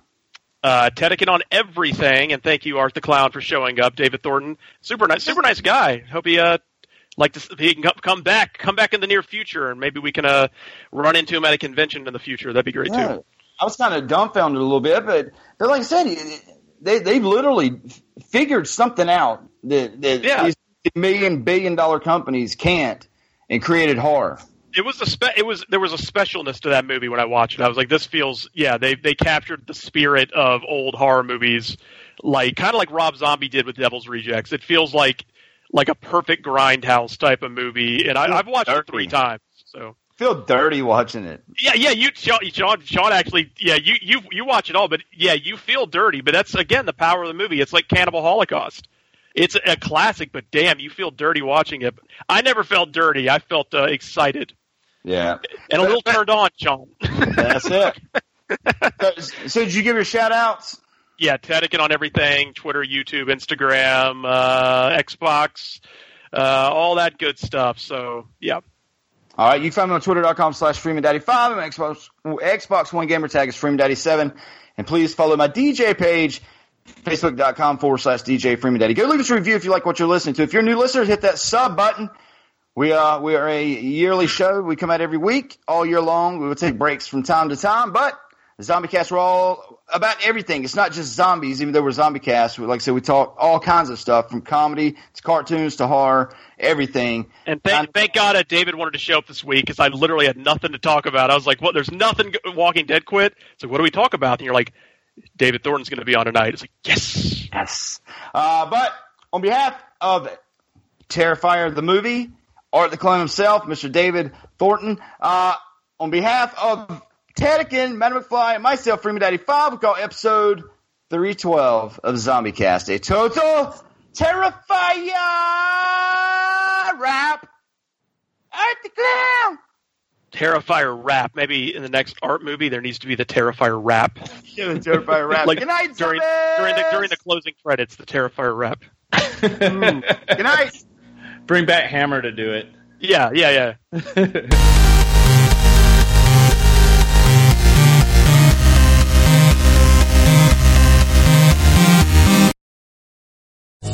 Speaker 6: uh, Tedekin on everything, and thank you, Art the Clown, for showing up. David Thornton, super nice, super nice guy. Hope he uh like to he can co- come back, come back in the near future, and maybe we can uh run into him at a convention in the future. That'd be great
Speaker 5: Yeah.
Speaker 6: too.
Speaker 5: I was kind of dumbfounded a little bit, but but like I said, they they literally figured something out that, that
Speaker 6: Yeah.
Speaker 5: these million billion dollar companies can't, and created horror.
Speaker 6: It was a spe- it was there was a specialness to that movie when I watched it. I was like, this feels yeah they they captured the spirit of old horror movies, like kind of like Rob Zombie did with Devil's Rejects. It feels like like a perfect grindhouse type of movie, and I, I've watched it three times. So
Speaker 5: Feel dirty watching it.
Speaker 6: Yeah, yeah, you Sean, Sean actually, yeah, you you you watch it all, but yeah, you feel dirty, but that's again the power of the movie. It's like Cannibal Holocaust. It's a classic, but damn, you feel dirty watching it. I never felt dirty. I felt uh, excited
Speaker 5: Yeah,
Speaker 6: and a little turned on, John.
Speaker 5: that's it. so, so did you give your shout outs?
Speaker 6: yeah, Tedekin on everything: Twitter, YouTube, Instagram, uh, Xbox, uh, all that good stuff. So yeah,
Speaker 5: All right, you can find me on twitter.com slash FreemanDaddy5 and Xbox, Xbox One gamer tag is FreemanDaddy7. And please follow my DJ page, facebook.com forward slash DJ Freeman Daddy. Go leave us a review if you like what you're listening to. If you're a new listener, hit that sub button. We, uh, we are a yearly show. We come out every week, all year long. We will take breaks from time to time, but Zombie Cast, we're all about everything. It's not just zombies, even though we're Zombie Cast. Like I said, we talk all kinds of stuff from comedy to cartoons to horror, everything.
Speaker 6: And thank, thank God uh, David wanted to show up this week because I literally had nothing to talk about. I was like, "What? There's nothing. Walking Dead quit." So what do we talk about? And you're like, "David Thornton's going to be on tonight." It's like, yes,
Speaker 5: yes. Uh, but on behalf of Terrifier the movie, Art the Clown himself, Mr. David Thornton, uh, on behalf of Tedekin, Madam McFly, and myself, Freeman Daddy 5, we call episode 312 of Zombie Cast a total Terrifier rap. Art the Clown.
Speaker 6: Terrifier rap. Maybe in the next art movie there needs to be the Terrifier rap.
Speaker 5: Yeah, the Terrifier rap.
Speaker 6: like
Speaker 5: Good night,
Speaker 6: during during the during the closing credits, the Terrifier rap. Mm.
Speaker 5: Good night.
Speaker 7: Bring back Hammer to do it.
Speaker 6: Yeah, yeah, yeah.